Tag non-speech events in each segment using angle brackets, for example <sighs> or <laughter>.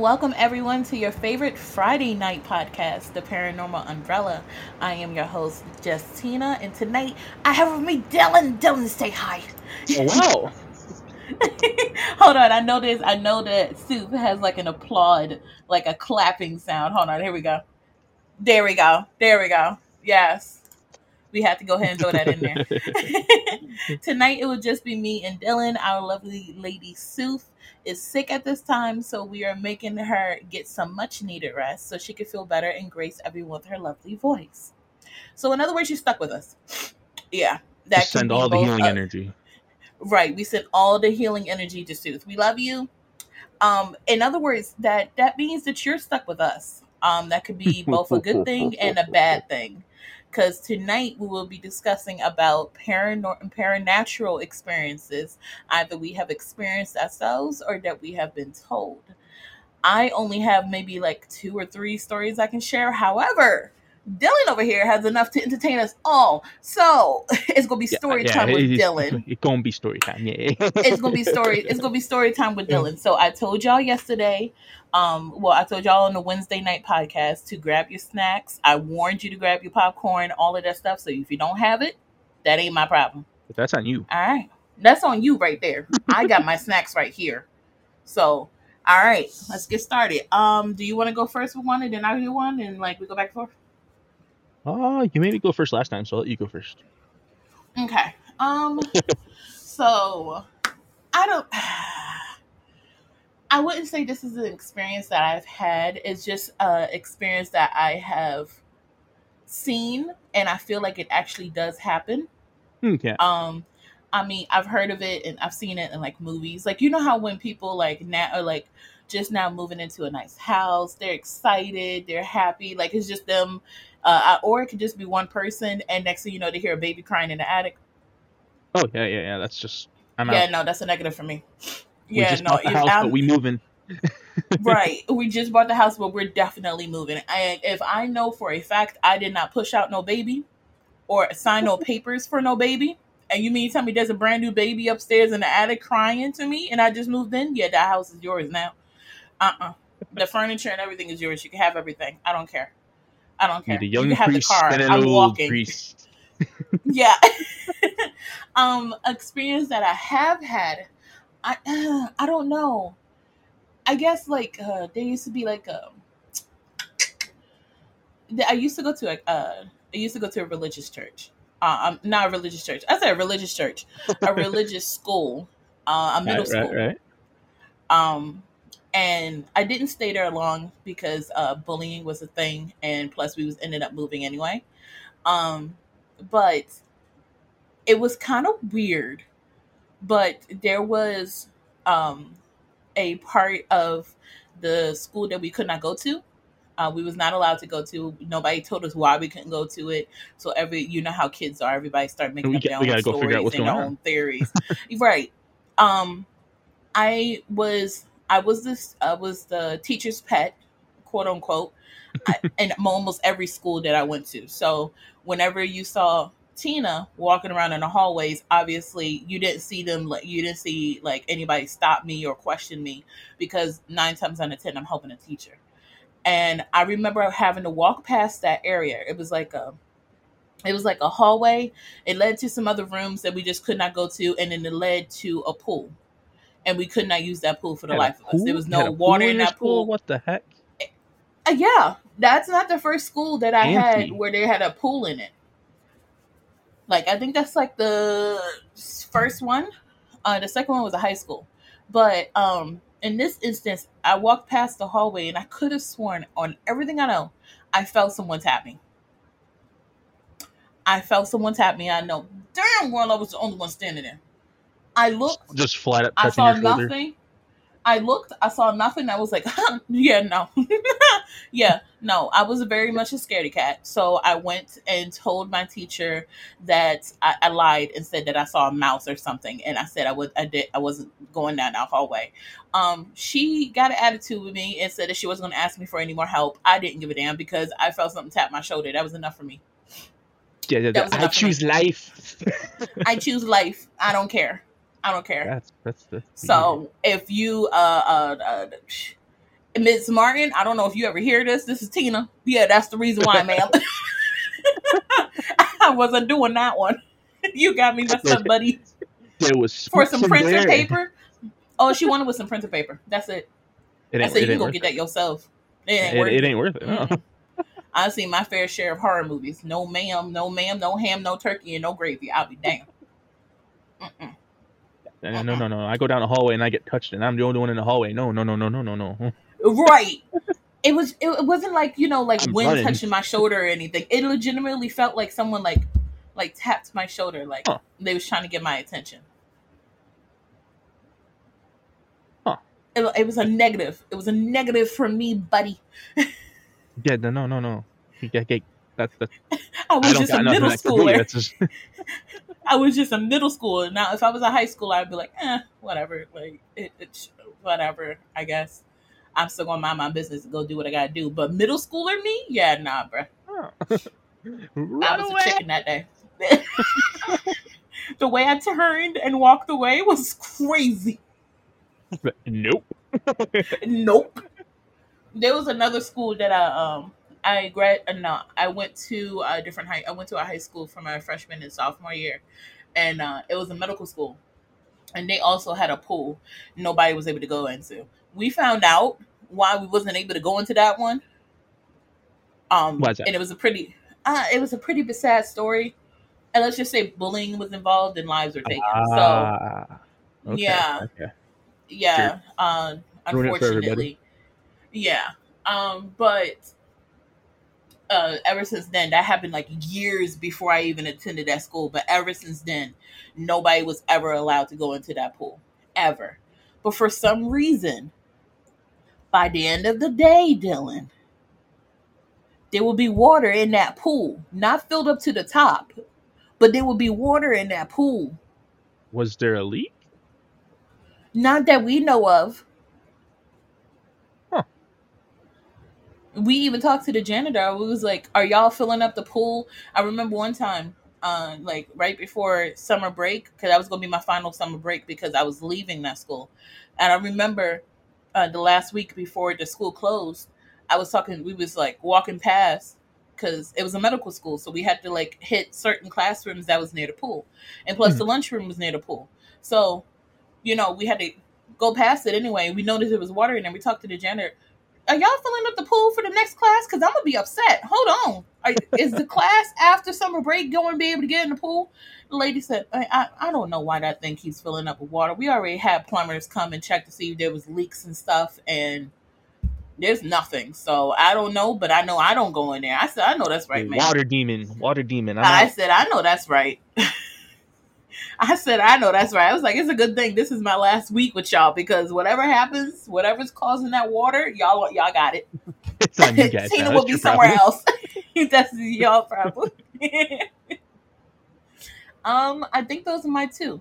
Welcome, everyone, to your favorite Friday night podcast, The Paranormal Umbrella. I am your host, Justina, and tonight I have with me Dylan. Dylan, say hi. Oh, wow. <laughs> Hold on, I know this. I know that Soup has like an applaud, like a clapping sound. Hold on, here we go. There we go. There we go. Yes. We had to go ahead and throw that in there. <laughs> <laughs> Tonight it will just be me and Dylan. Our lovely lady Sooth is sick at this time, so we are making her get some much needed rest so she can feel better and grace everyone with her lovely voice. So, in other words, she's stuck with us. Yeah, that send all the healing uh, energy. Right, we send all the healing energy to Sooth. We love you. Um, in other words, that that means that you're stuck with us. Um, that could be both a good thing and a bad thing because tonight we will be discussing about paranor- paranatural experiences either we have experienced ourselves or that we have been told. I only have maybe like two or three stories i can share. However Dylan over here has enough to entertain us all. So <laughs> it's gonna be story yeah, time yeah, with Dylan. <laughs> It's gonna be story time, yeah. <laughs> it's gonna be story. It's gonna be story time with Dylan. So I told y'all yesterday. Um, well, I told y'all on the Wednesday night podcast to grab your snacks. I warned you to grab your popcorn, all of that stuff. So if you don't have it, that ain't my problem. But that's on you. All right, that's on you right there. I got my snacks right here. So all right, let's get started. Um, do you want to go first with one, and then I do one, and like we go back and forth? Oh, you made me go first last time, so I'll let you go first. Okay. Um. <laughs> so, I don't. <sighs> I wouldn't say this is an experience that I've had. It's just an experience that I have seen, and I feel like it actually does happen. Okay. Um, I mean, I've heard of it and I've seen it in like movies. Like you know how when people like now are like just now moving into a nice house, they're excited, they're happy. Like it's just them uh, or it could just be one person, and next thing you know, they hear a baby crying in the attic. Oh yeah, yeah, yeah. That's just. I'm yeah, out. no, that's a negative for me. We yeah, just no, house, but we moving. <laughs> right, we just bought the house, but we're definitely moving. And if I know for a fact I did not push out no baby, or sign no papers for no baby, and you mean tell me there's a brand new baby upstairs in the attic crying to me, and I just moved in? Yeah, that house is yours now. Uh uh The furniture and everything is yours. You can have everything. I don't care. I don't care. The young you have the car. I'm walking. <laughs> yeah. <laughs> <laughs> um, experience that I have had. I uh, <sighs> I don't know. I guess like uh, there used to be like um. I used to go to a uh, I used to go to a religious church. Uh, um, not a religious church. I said a religious church, a religious school, uh, a middle right, school. Right, right. Um, and I didn't stay there long because uh, bullying was a thing, and plus we was ended up moving anyway. Um, but it was kind of weird. But there was um, a part of the school that we could not go to. Uh, we was not allowed to go to. Nobody told us why we couldn't go to it. So every, you know how kids are. Everybody start making up their own stories and their own theories, <laughs> right? Um, I was I was this I was the teacher's pet, quote unquote, <laughs> in almost every school that I went to. So whenever you saw Tina walking around in the hallways, obviously you didn't see them like you didn't see like anybody stop me or question me because nine times out of ten I'm helping a teacher. And I remember having to walk past that area. It was like a it was like a hallway. It led to some other rooms that we just could not go to, and then it led to a pool and we could not use that pool for the life of us. There was no water in that pool. What the heck? Uh, yeah, that's not the first school that I had where they had a pool in it. Like I think that's like the first one. Uh, the second one was a high school, but um, in this instance, I walked past the hallway and I could have sworn on everything I know, I felt someone tap me. I felt someone tap me. I know damn well I was the only one standing there. I looked. Just flat up. I saw nothing. I looked. I saw nothing. I was like, <laughs> yeah, no, <laughs> yeah, no. I was very much a scaredy cat. So I went and told my teacher that I, I, lied and said that I saw a mouse or something, and I said I was I did I wasn't going down that hallway. Um, she got an attitude with me and said that she wasn't going to ask me for any more help. I didn't give a damn because I felt something tap my shoulder. That was enough for me. Yeah, yeah, I choose life. <laughs> I choose life. I don't care. I don't care. That's that's the so if you uh, uh, uh Miss Martin, I don't know if you ever hear this. This is Tina. Yeah, that's the reason why, ma'am. <laughs> <laughs> I wasn't doing that one. <laughs> You got me messed up, buddy. There was For some printer there. paper. Oh, she wanted with some printer paper. That's it. It I said it you ain't go get it. that yourself. It ain't It, worth it ain't worth it. no. I've seen my fair share of horror movies. No ma'am, no ma'am, no ham, no turkey, and no gravy. I'll be damned. Mm-mm. No, no, no. I go down the hallway and I get touched, and I'm the only one in the hallway. No, no, no, no, no, no, no. Right. It was. It, it wasn't like you know, like I'm wind running. touching my shoulder or anything. It legitimately felt like someone like, like tapped my shoulder, like Huh. they was trying to get my attention. Huh. It, it was a negative. It was a negative for me, buddy. <laughs> Yeah, no, no, no, no. Yeah, yeah, that's that's. I I was don't just a middle that could do. schooler. That's just. <laughs> I was just a middle schooler. Now, if I was a high schooler, I'd be like, eh, whatever. Like, it, it, whatever. I guess I'm still gonna mind my business and go do what I gotta do. But middle schooler me, yeah, nah, bruh. Oh. <laughs> I was away. a chicken that day. <laughs> the way I turned and walked away was crazy. Nope. <laughs> Nope. There was another school that I um I grad uh, no I went to a different high I went to a high school for my freshman and sophomore year, and uh, it was a medical school, and they also had a pool. Nobody was able to go into. We found out why we wasn't able to go into that one. Um, that? and it was a pretty uh, it was a pretty sad story. And let's just say bullying was involved and lives were taken. so Ah, okay, yeah. Okay. yeah uh, Ruin it for everybody. unfortunately yeah um but uh ever since then that happened like years before i even attended that school but ever since then nobody was ever allowed to go into that pool ever but for some reason by the end of the day dylan there will be water in that pool not filled up to the top but there will be water in that pool Was there a leak? Not that we know of. We even talked to the janitor. We was like, "Are y'all filling up the pool?" I remember one time, uh, like right before summer break, because that was gonna be my final summer break because I was leaving that school, and I remember uh, the last week before the school closed, I was talking. We was like walking past because it was a medical school, so we had to like hit certain classrooms that was near the pool, and plus the lunchroom was near the pool. So, you know, we had to go past it anyway. We noticed there was water in there. We talked to the janitor. Are y'all filling up the pool for the next class? Because I'm gonna be upset. Hold on. Are, is the class after summer break going to be able to get in the pool? The lady said, I, I, I don't know why that thing keeps filling up with water. We already had plumbers come and check to see if there was leaks and stuff, and there's nothing. So I don't know, but I know I don't go in there. I said, I know that's right, man. Water demon. Water demon. I'm I out. said, I know that's right. <laughs> I said, I know that's right. I was like, it's a good thing this is my last week with y'all because whatever happens, whatever's causing that water, y'all y'all got it. It's on you <laughs> guys. Tina will be somewhere problem. else. <laughs> that's y'all problem. <laughs> um, I think those are my two.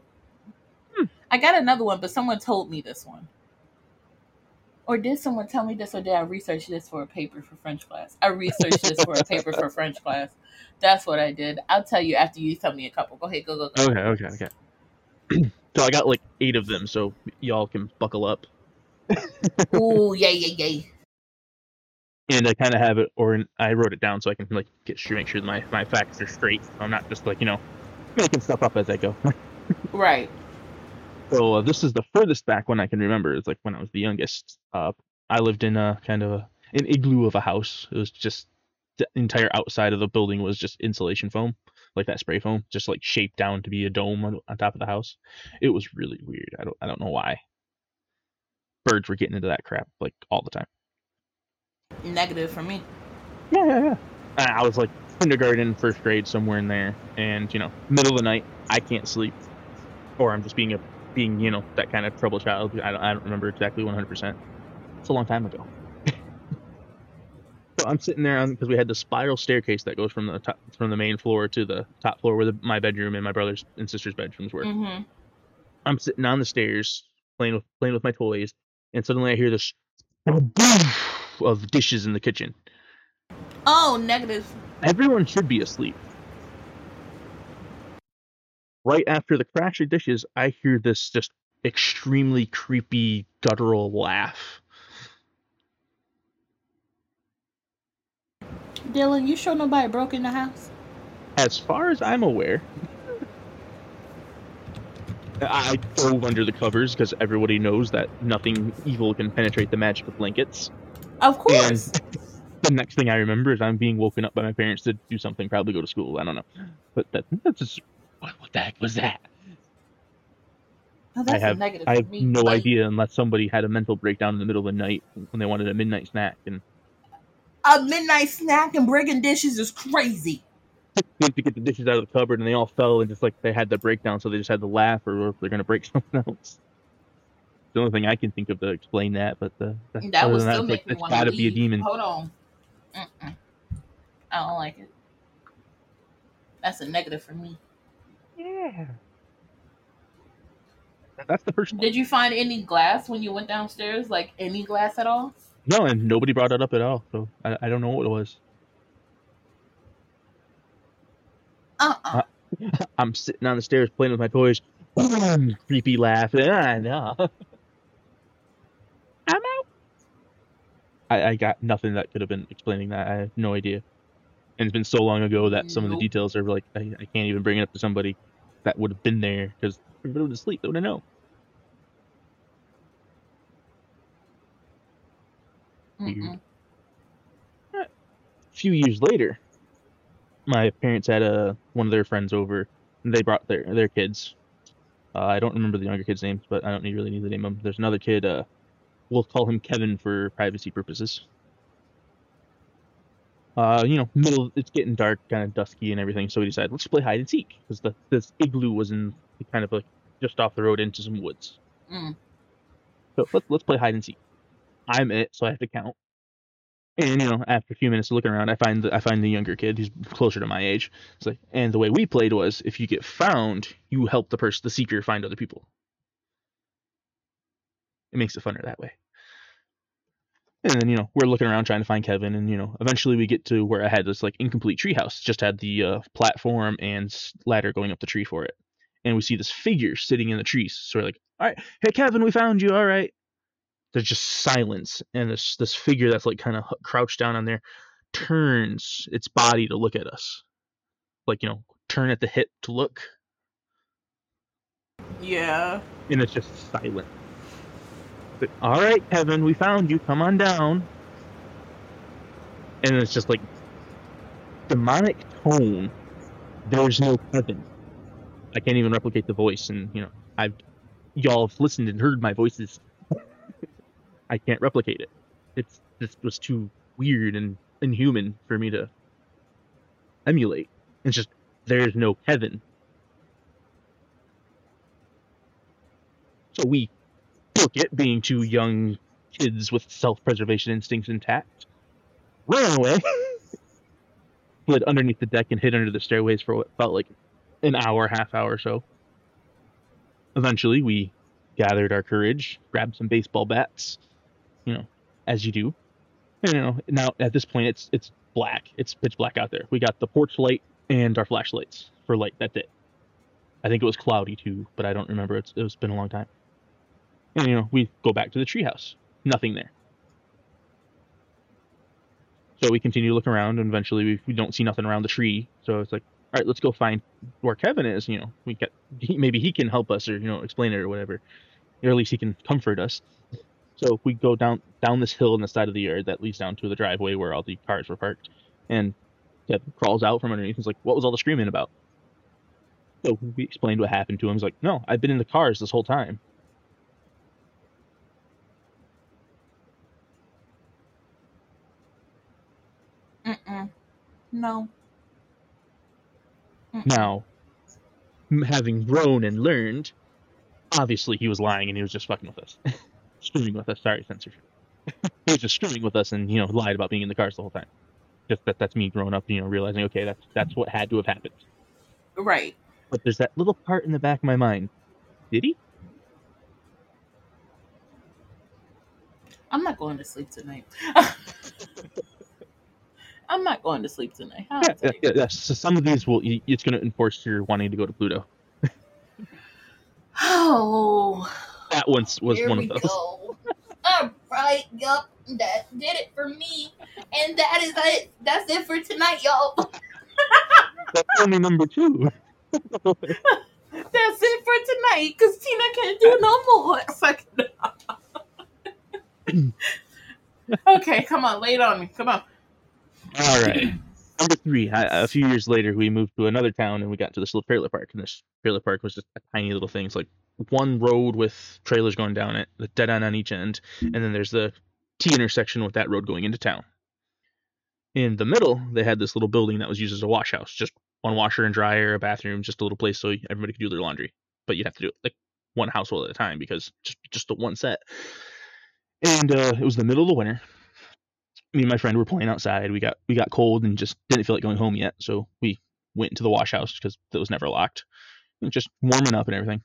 Hmm. I got another one, but someone told me this one. Or did someone tell me this, or did I research this for a paper for French class? I researched this for a paper for French <laughs> class. That's what I did. I'll tell you after you tell me a couple. Go ahead, go, go, go. Okay, okay, okay. <clears throat> so I got like eight of them, so y'all can buckle up. <laughs> Ooh, yay, yay, yay. And I kind of have it, or I wrote it down so I can like get sure, make sure my my facts are straight. I'm not just like you know making stuff up as I go. <laughs> Right. So uh, this is the furthest back one I can remember. It's like when I was the youngest. Uh, I lived in a kind of a, an igloo of a house. It was just the entire outside of the building was just insulation foam, like that spray foam, just like shaped down to be a dome on, on top of the house. It was really weird. I don't I don't know why. Birds were getting into that crap like all the time. Negative for me. Yeah, yeah, yeah. I I was like kindergarten, first grade, somewhere in there, and you know, middle of the night, I can't sleep, or I'm just being a being you know that kind of trouble child. I don't, I don't remember exactly 100. percent It's a long time ago. <laughs> so I'm sitting there on because we had the spiral staircase that goes from the top, from the main floor to the top floor where the, my bedroom and my brother's and sister's bedrooms were. Mm-hmm. I'm sitting on the stairs playing with playing with my toys, and suddenly I hear this of dishes in the kitchen. Oh, negative. Everyone should be asleep. Right after the crash of dishes, I hear this just extremely creepy guttural laugh. Dylan, you sure nobody broke in the house? As far as I'm aware, I dove under the covers because everybody knows that nothing evil can penetrate the magic of blankets. Of course. And <laughs> the next thing I remember is I'm being woken up by my parents to do something, probably go to school. I don't know, but that, that's just what, what the heck was that? Oh, that's I have a negative I have me. no Like, idea unless somebody had a mental breakdown in the middle of the night when they wanted a midnight snack and A midnight snack and breaking dishes is crazy. <laughs> went to get the dishes out of the cupboard and they all fell and just like they had the breakdown, so they just had to laugh or they're gonna break <laughs> something else. The only thing I can think of to explain that, but uh, the, the- That other would than still it's make like, me that's want to gotta leave. be a demon. Hold on. Mm-mm. I don't like it. That's a negative for me. Yeah. That's the first Did you find any glass when you went downstairs? Like any glass at all? No, and nobody brought it up at all, so I, I don't know what it was. Uh-uh. <laughs> I'm sitting on the stairs playing with my toys. <clears throat> Creepy laugh. Ah, <laughs> no. I'm out. I, I got nothing that could have been explaining that. I have no idea. And it's been so long ago that some of the details are like, I, I can't even bring it up to somebody that would have been there because everybody would have sleep. They wouldn't know. Mm-mm. A few years later, my parents had a one of their friends over. And they brought their their kids. Uh, I don't remember the younger kid's names, but I don't really need to name of them. There's another kid. Uh, we'll call him Kevin for privacy purposes. Uh, you know, middle. It's getting dark, kind of dusky and everything. So we decided let's play hide and seek because the this igloo was in kind of like just off the road into some woods. Mm. So let's let's play hide and seek. I'm it, so I have to count. And you know, after a few minutes of looking around, I find the, I find the younger kid who's closer to my age. It's like, and the way we played was, if you get found, you help the person, the seeker, find other people. It makes it funner that way. And then you know, we're looking around trying to find Kevin, and you know, eventually we get to where I had this like incomplete treehouse, just had the uh, platform and ladder going up the tree for it. And we see this figure sitting in the trees. So we're like, all right, hey Kevin, we found you. All right there's just silence and this this figure that's like kind of crouched down on there turns its body to look at us like you know turn at the hip to look Yeah. and it's just silent But, all right kevin we found you come on down and it's just like demonic tone there's no kevin i can't even replicate the voice and you know i've y'all have listened and heard my voices <laughs> I can't replicate it. It's this was too weird and inhuman for me to emulate. It's just there's no Kevin. So we took it, being two young kids with self-preservation instincts intact, ran away, <laughs> slid underneath the deck and hid under the stairways for what felt like an hour, half hour or so. Eventually, we gathered our courage, grabbed some baseball bats, you know, as you do. And, you know, now at this point it's it's black. It's pitch black out there. We got the porch light and our flashlights for light. That's it. I think it was cloudy too, but I don't remember. It's it's been a long time. And you know, we go back to the treehouse. Nothing there. So we continue to look around, and eventually we, we don't see nothing around the tree. So it's like, all right, let's go find where Kevin is. You know, we get he, maybe he can help us or you know explain it or whatever, or at least he can comfort us. So we go down down this hill on the side of the yard that leads down to the driveway where all the cars were parked, and Kevin crawls out from underneath. is like, "What was all the screaming about?" So we explained what happened to him. He's like, "No, I've been in the cars this whole time." Mm-mm. No. Mm-mm. Now, having grown and learned, obviously he was lying and he was just fucking with us, <laughs> screwing with us. Sorry, censorship. <laughs> he was just screwing with us and you know lied about being in the cars the whole time. Just that that's me growing up, you know, realizing okay, that's that's what had to have happened. Right. But there's that little part in the back of my mind. Did he? I'm not going to sleep tonight. <laughs> I'm not going to sleep tonight. I'll Yeah, tell yeah, yeah, So some of these will it's going to enforce your wanting to go to Pluto. <laughs> Oh, That once was one of those. go. All right. Yup. that did it for me. And that is it. That's it for tonight, y'all. <laughs> That's only number two. That's it for tonight, because Tina can't do no more. <laughs> Fuck okay, come on, lay it on me. Come on. All right. <laughs> Number three. I, a few years later, we moved to another town and we got to this little trailer park. And this trailer park was just a tiny little thing. It's like one road with trailers going down it, the dead end on each end, and then there's the T intersection with that road going into town. In the middle, they had this little building that was used as a wash house, just one washer and dryer, a bathroom, just a little place so everybody could do their laundry. But you'd have to do it like one household at a time because just just the one set. And uh, it was the middle of the winter. Me and my friend were playing outside. We got we got cold and just didn't feel like going home yet, so we went into the wash house because that was never locked. And just warming up and everything.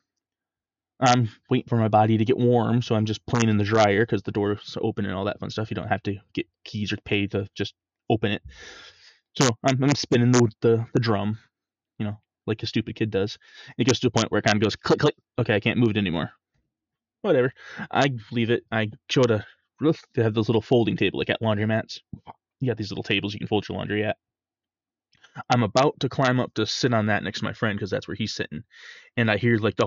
I'm waiting for my body to get warm, so I'm just playing in the dryer because the door's open and all that fun stuff. You don't have to get keys or pay to just open it. So I'm, I'm spinning the, the the drum, you know, like a stupid kid does. It gets to a point where it kind of goes click click. Okay, I can't move it anymore. Whatever. I leave it. I go to they have those little folding table like at laundromats. You got these little tables you can fold your laundry at. I'm about to climb up to sit on that next to my friend because that's where he's sitting, and I hear like the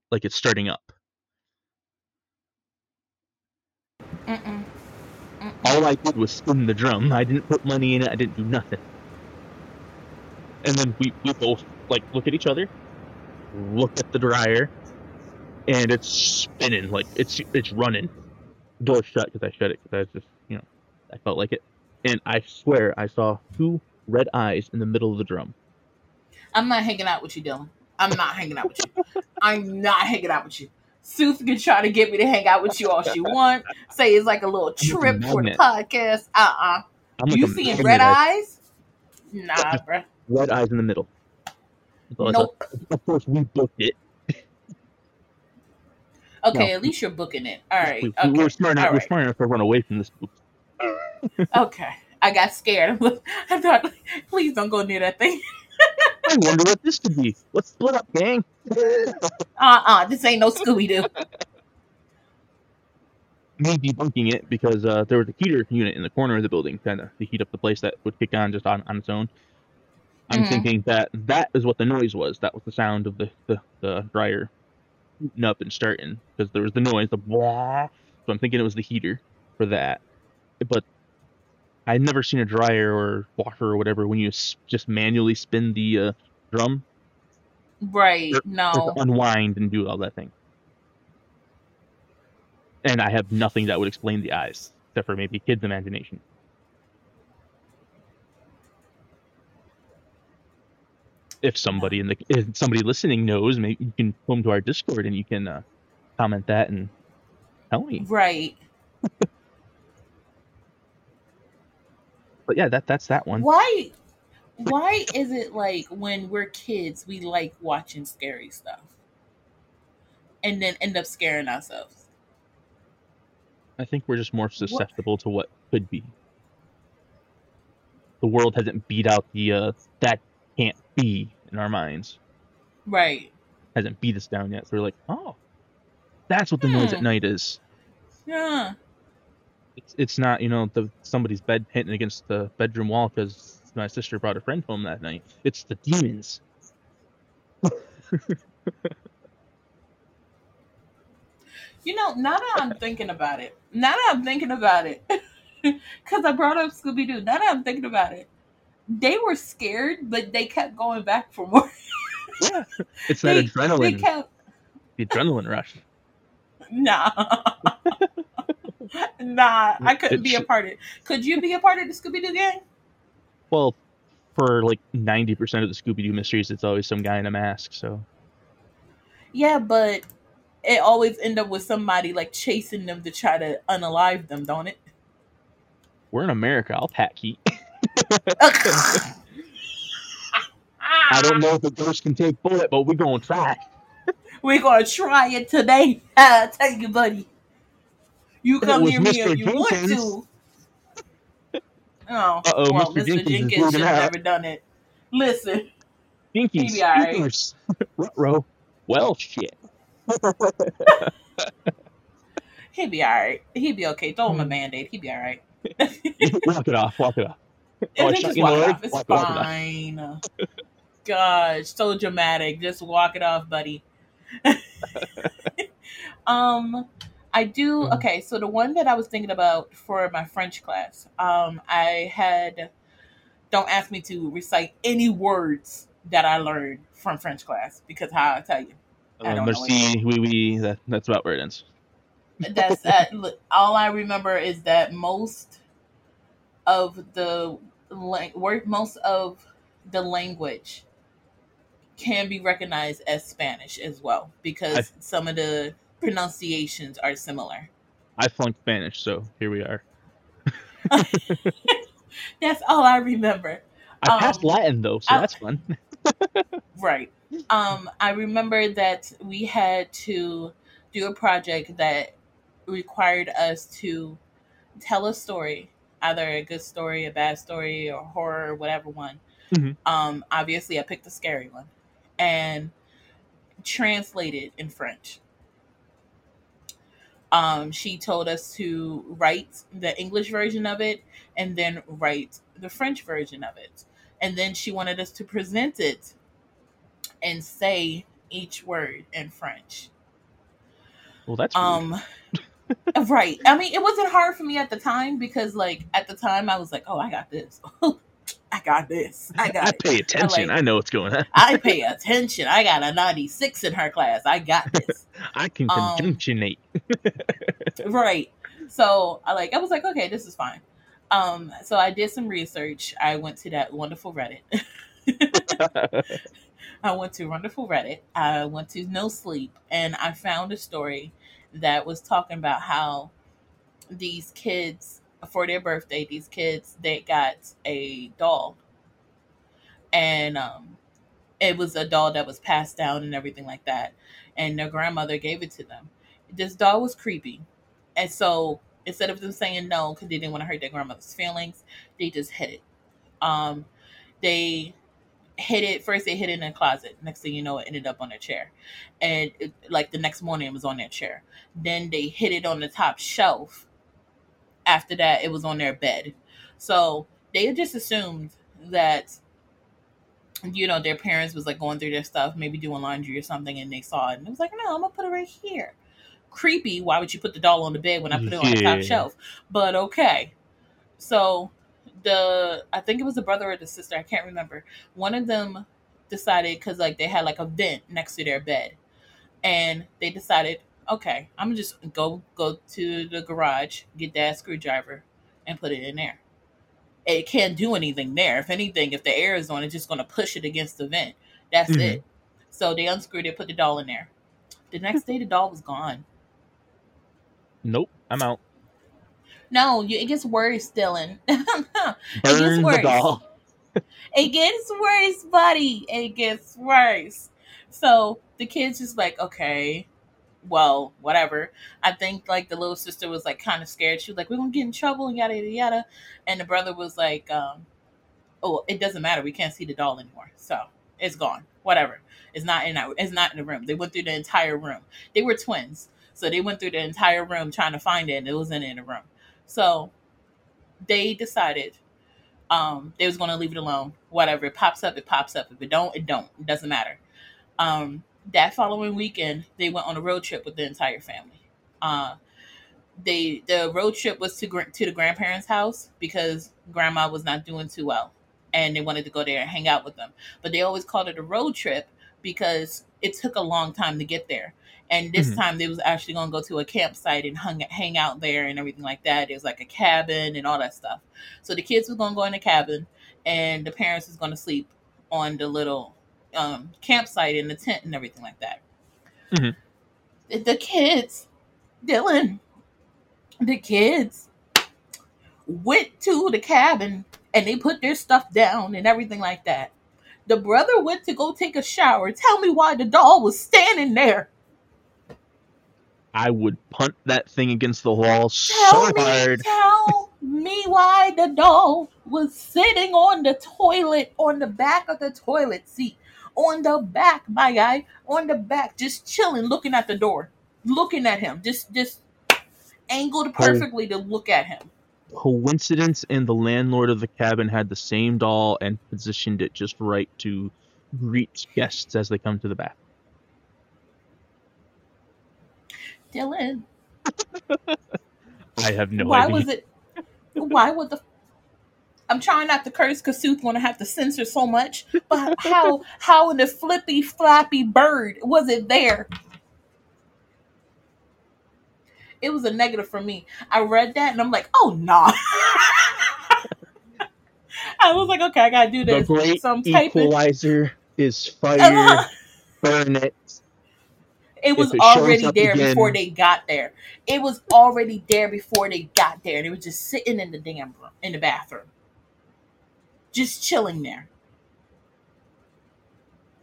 <laughs> like it's starting up. Mm-mm. All I did was spin the drum. I didn't put money in it. I didn't do nothing. And then we, we both like look at each other, look at the dryer, and it's spinning like it's it's running. Door shut because I shut it because I was just you know I felt like it, and I swear I saw two red eyes in the middle of the drum. I'm not hanging out with you, Dylan. I'm not hanging out with you. I'm not hanging out with you. Sooth can try to get me to hang out with you all she want. Say it's like a little trip for the podcast. Uh uh I'm like You seeing red I- eyes? Nah, <laughs> bruh. Red eyes in the middle. Nope. of course, we booked it. Okay, No. at least you're booking it. All right. We, Okay. we were smart enough. all We're right. smart enough to run away from this. Okay. I got scared. <laughs> I thought, please don't go near that thing. <laughs> I wonder what this could be. Let's split up, gang. <laughs> Uh uh This ain't no Scooby Doo. Me debunking it because uh, there was a heater unit in the corner of the building, kind of to heat up the place that would kick on just on, on its own. I'm Mhm. thinking that that is what the noise was. That was the sound of the, the, the dryer up and starting because there was the noise, the blah. So I'm thinking it was the heater for that. But I'd never seen a dryer or washer or whatever when you s- just manually spin the uh, drum Right. Or- or No. to unwind and do all that thing. And I have nothing that would explain the eyes, except for maybe kids' imagination. If somebody in the if somebody listening knows, maybe you can come to our Discord and you can uh, comment that and tell me. Right. <laughs> But yeah, that that's that one. Why why is it like when we're kids we like watching scary stuff? And then end up scaring ourselves. I think we're just more susceptible to what could be. The world hasn't beat out the uh, that can't be in our minds. Right. Hasn't beat us down yet. So we're like, oh, that's what the noise at Hmm. night is. Yeah. It's it's not you know the somebody's bed hitting against the bedroom wall because my sister brought a friend home that night. It's the demons. You know, now that I'm thinking about it, now that I'm thinking about it, <laughs> because I brought up Scooby Doo, now that I'm thinking about it, they were scared, but they kept going back for more. Yeah, <laughs> it's that they, they adrenaline, kept, the adrenaline rush. <laughs> nah. nah, I couldn't It be a part of it. Could you be a part of the Scooby Doo gang? Well, for like ninety percent of the Scooby Doo mysteries, it's always some guy in a mask. So Yeah, but it always end up with somebody like chasing them to try to unalive them, don't it? we're in America. I'll pack heat. I don't know if the ghost can take bullet, but we're gonna try. <laughs> We're gonna try it today. <laughs> I tell you, buddy. You come near me Mr. if you want Jenkins- to. Oh, Uh-oh, well, Mr. Mr. Jenkins Jenkins, should have never done it. Listen, I- speakers. <laughs> Ruh-roh. Well, shit. he'd be all right. He'd be okay. Throw him a Mm. band aid. He'd be all right. walk it off. Walk it off. Oh, I Just you walk the it off. It's Walk it off. fine. Gosh, so dramatic. Just walk it off, buddy. <laughs> um, I do. Mhm. Okay, so the one that I was thinking about for my French class, um, I had. Don't ask me to recite any words that I learned from French class because how I tell you, I Uh, don't know merci, oui, oui. That, that's about where it ends. that's that. all I remember is that most of the lang- word, most of the language can be recognized as Spanish as well because I- some of the pronunciations are similar. I flunked Spanish, so here we are. <laughs> That's all I remember. I passed Um, Latin though, so I- that's fun. <laughs> Right. Um, I remember that we had to do a project that required us to tell a story, either a good story, a bad story, or horror, whatever one. Mhm. Um, obviously, I picked a scary one and translated in French. Um, she told us to write the English version of it and then write the French version of it. And then she wanted us to present it and say each word in French. Well, that's. Um <laughs> <laughs> right. I mean, it wasn't hard for me at the time because like at the time I was like, "Oh, I got this. <laughs> I got this. I got I it. pay attention. like- I know what's going on. I <laughs> pay attention. I got a 96 in her class. I got this." I can Um, conjunctionate. right. So, I like I was like, "Okay, this is fine." Um so I did some research. I went to that wonderful Reddit. I went to Wonderful Reddit. I went to No Sleep, and I found a story that was talking about how these kids, for their birthday, these kids they got a doll, and um, it was a doll that was passed down and everything like that, and their grandmother gave it to them. This doll was creepy, and so instead of them saying no because they didn't want to hurt their grandmother's feelings, they just hid it. Um, they hid it first they hid it in a closet. Next thing you know it ended up on a chair. And it, like the next morning it was on their chair. Then they hid it on the top shelf after that it was on their bed. So they just assumed that you know their parents was like going through their stuff maybe doing laundry or something and they saw it. And it was like no i'm gonna put it right here. Creepy. Why would you put the doll on the bed when i put it on the top shelf? But okay. So the I think it was the brother or the sister, I can't remember. One of them decided because like they had like a vent next to their bed, and they decided, okay, I'm gonna just go go to the garage, get that screwdriver, and put it in there. It can't do anything there. If anything, if the air is on, it's just gonna push it against the vent. That's Mhm. it. So they unscrewed it, put the doll in there. The next day, the doll was gone. nope, I'm out. No, you, it gets worse, Dylan. <laughs> it gets worse. doll. It gets worse, buddy. It gets worse. So the kid's just like, okay, well, whatever. I think like the little sister was like kind of scared. She was like, we're gonna get in trouble and yada yada yada. And the brother was like, um, oh, it doesn't matter. We can't see the doll anymore, so it's gone. Whatever. It's not in. Our, it's not in the room. They went through the entire room. They were twins, so they went through the entire room trying to find it, and it wasn't in the room. So they decided um, they was going to leave it alone. Whatever it pops up, it pops up. If it don't, it don't. It doesn't matter. Um, that following weekend, they went on a road trip with the entire family. Uh, they the road trip was to to the grandparents' house because grandma was not doing too well, and they wanted to go there and hang out with them. But they always called it a road trip because it took a long time to get there. And this Mhm. time they was actually going to go to a campsite and hung, hang out there and everything like that. It was like a cabin and all that stuff. So the kids was going to go in the cabin, and the parents was going to sleep on the little um, campsite in the tent and everything like that. Mhm. The, the kids, Dylan, the kids went to the cabin and they put their stuff down and everything like that. The brother went to go take a shower. Tell me why the doll was standing there. I would punt that thing against the wall so Tell me, hard. tell me why the doll was sitting on the toilet, on the back of the toilet seat, on the back, my guy, on the back, just chilling, looking at the door, looking at him, just, just. angled perfectly to look at him. Coincidence, and the landlord of the cabin had the same doll and positioned it just right to greet guests as they come to the bath. Dylan, I have no why idea. Why was it? Why would the? I'm trying not to curse because Sue's gonna have to censor so much. But how how in the flippy flappy bird was it there? It was a negative for me. I read that and I'm like, oh nah. <laughs> I was like, okay, I gotta do the this. great so I'm typing. equalizer is <laughs> fire. Burn it. It was it already there again- before they got there. It was already there before they got there. and it was just sitting in the damn room, in the bathroom, just chilling there.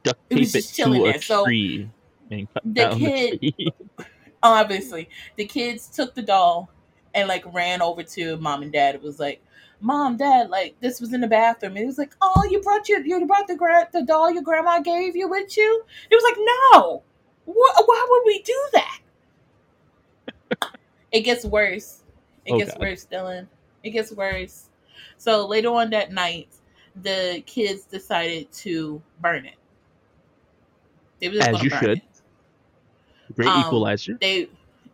Duct It was tape it just chilling there, so tree and cut the kid- the. <laughs> Obviously, the kids took the doll and like ran over to mom and dad. It was like, "Mom, dad, like this was in the bathroom." And it was like, "Oh, you brought your you brought the gra- the doll your grandma gave you with you?" It was like, "No, Wh- why would we do that?" <laughs> it gets worse. It Oh, gets God. worse, Dylan. It gets worse. So later on that night, the kids decided to burn it. They were just As you burn should. it Great Um, equalizer. they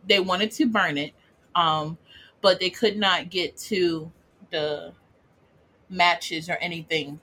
they wanted to burn it um but they could not get to the matches or anything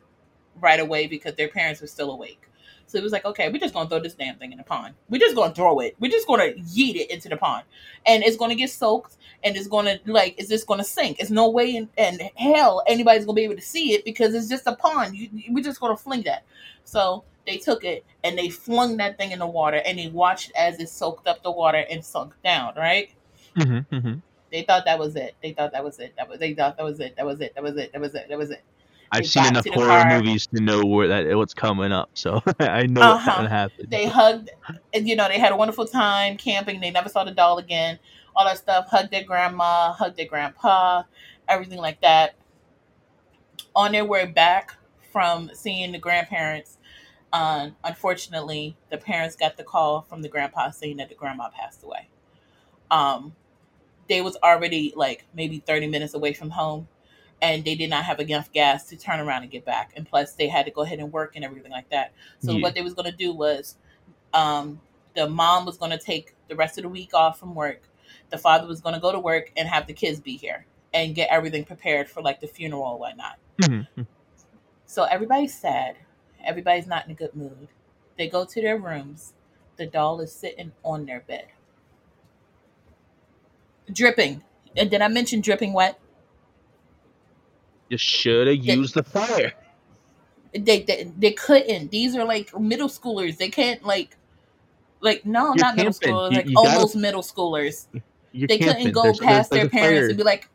right away because their parents were still awake so it was like okay we're just gonna throw this damn thing in the pond we're just gonna throw it we're just gonna yeet it into the pond and it's gonna get soaked and it's gonna like it's just gonna sink it's no way in, in hell anybody's gonna be able to see it because it's just a pond you, we're just gonna fling that so they took it and they flung that thing in the water and they watched as it soaked up the water and sunk down, right? hmm hmm They thought that was it. They thought that was it. That was they thought that was it. That was it. That was it. That was it. That was it. I've seen enough horror car. movies to know where that what's coming up, so <laughs> I know Uh-huh. what's gonna happen. They hugged and you know, they had a wonderful time camping. They never saw the doll again. All that stuff. Hugged their grandma, hugged their grandpa, everything like that. On their way back from seeing the grandparents, uh, unfortunately, the parents got the call from the grandpa saying that the grandma passed away. Um, they was already like maybe 30 minutes away from home and they did not have enough gas to turn around and get back. And plus they had to go ahead and work and everything like that. So Yeah. what they was going to do was um, the mom was going to take the rest of the week off from work. The father was going to go to work and have the kids be here and get everything prepared for like the funeral and whatnot. Mhm. so everybody's sad. Everybody's not in a good mood. They go to their rooms. The doll is sitting on their bed. Dripping. And did i mention dripping wet You should have used the fire. they, they they couldn't. These are like middle schoolers. They can't like like no, You're not middle camping. schoolers, You- like you gotta- almost middle schoolers. They camping. couldn't go There's- past there's their parents fire. and be like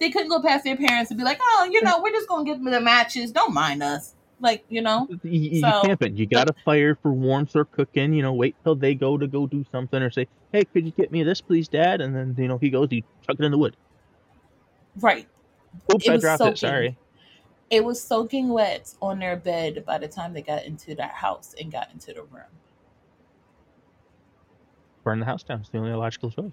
they couldn't go past their parents and be like, Oh, you know, we're just gonna give them the matches. Don't mind us. Like, you know? You, you So- camping. You got a fire for warmth or cooking. You know, wait till they go to go do something or say, "Hey, could you get me this, please, Dad?" And then you know he goes, you chuck it in the wood. Right. Oops, It I dropped soaking. it. Sorry. It was soaking wet on their bed by the time they got into that house and got into the room. Burn the house down. It's the only logical choice.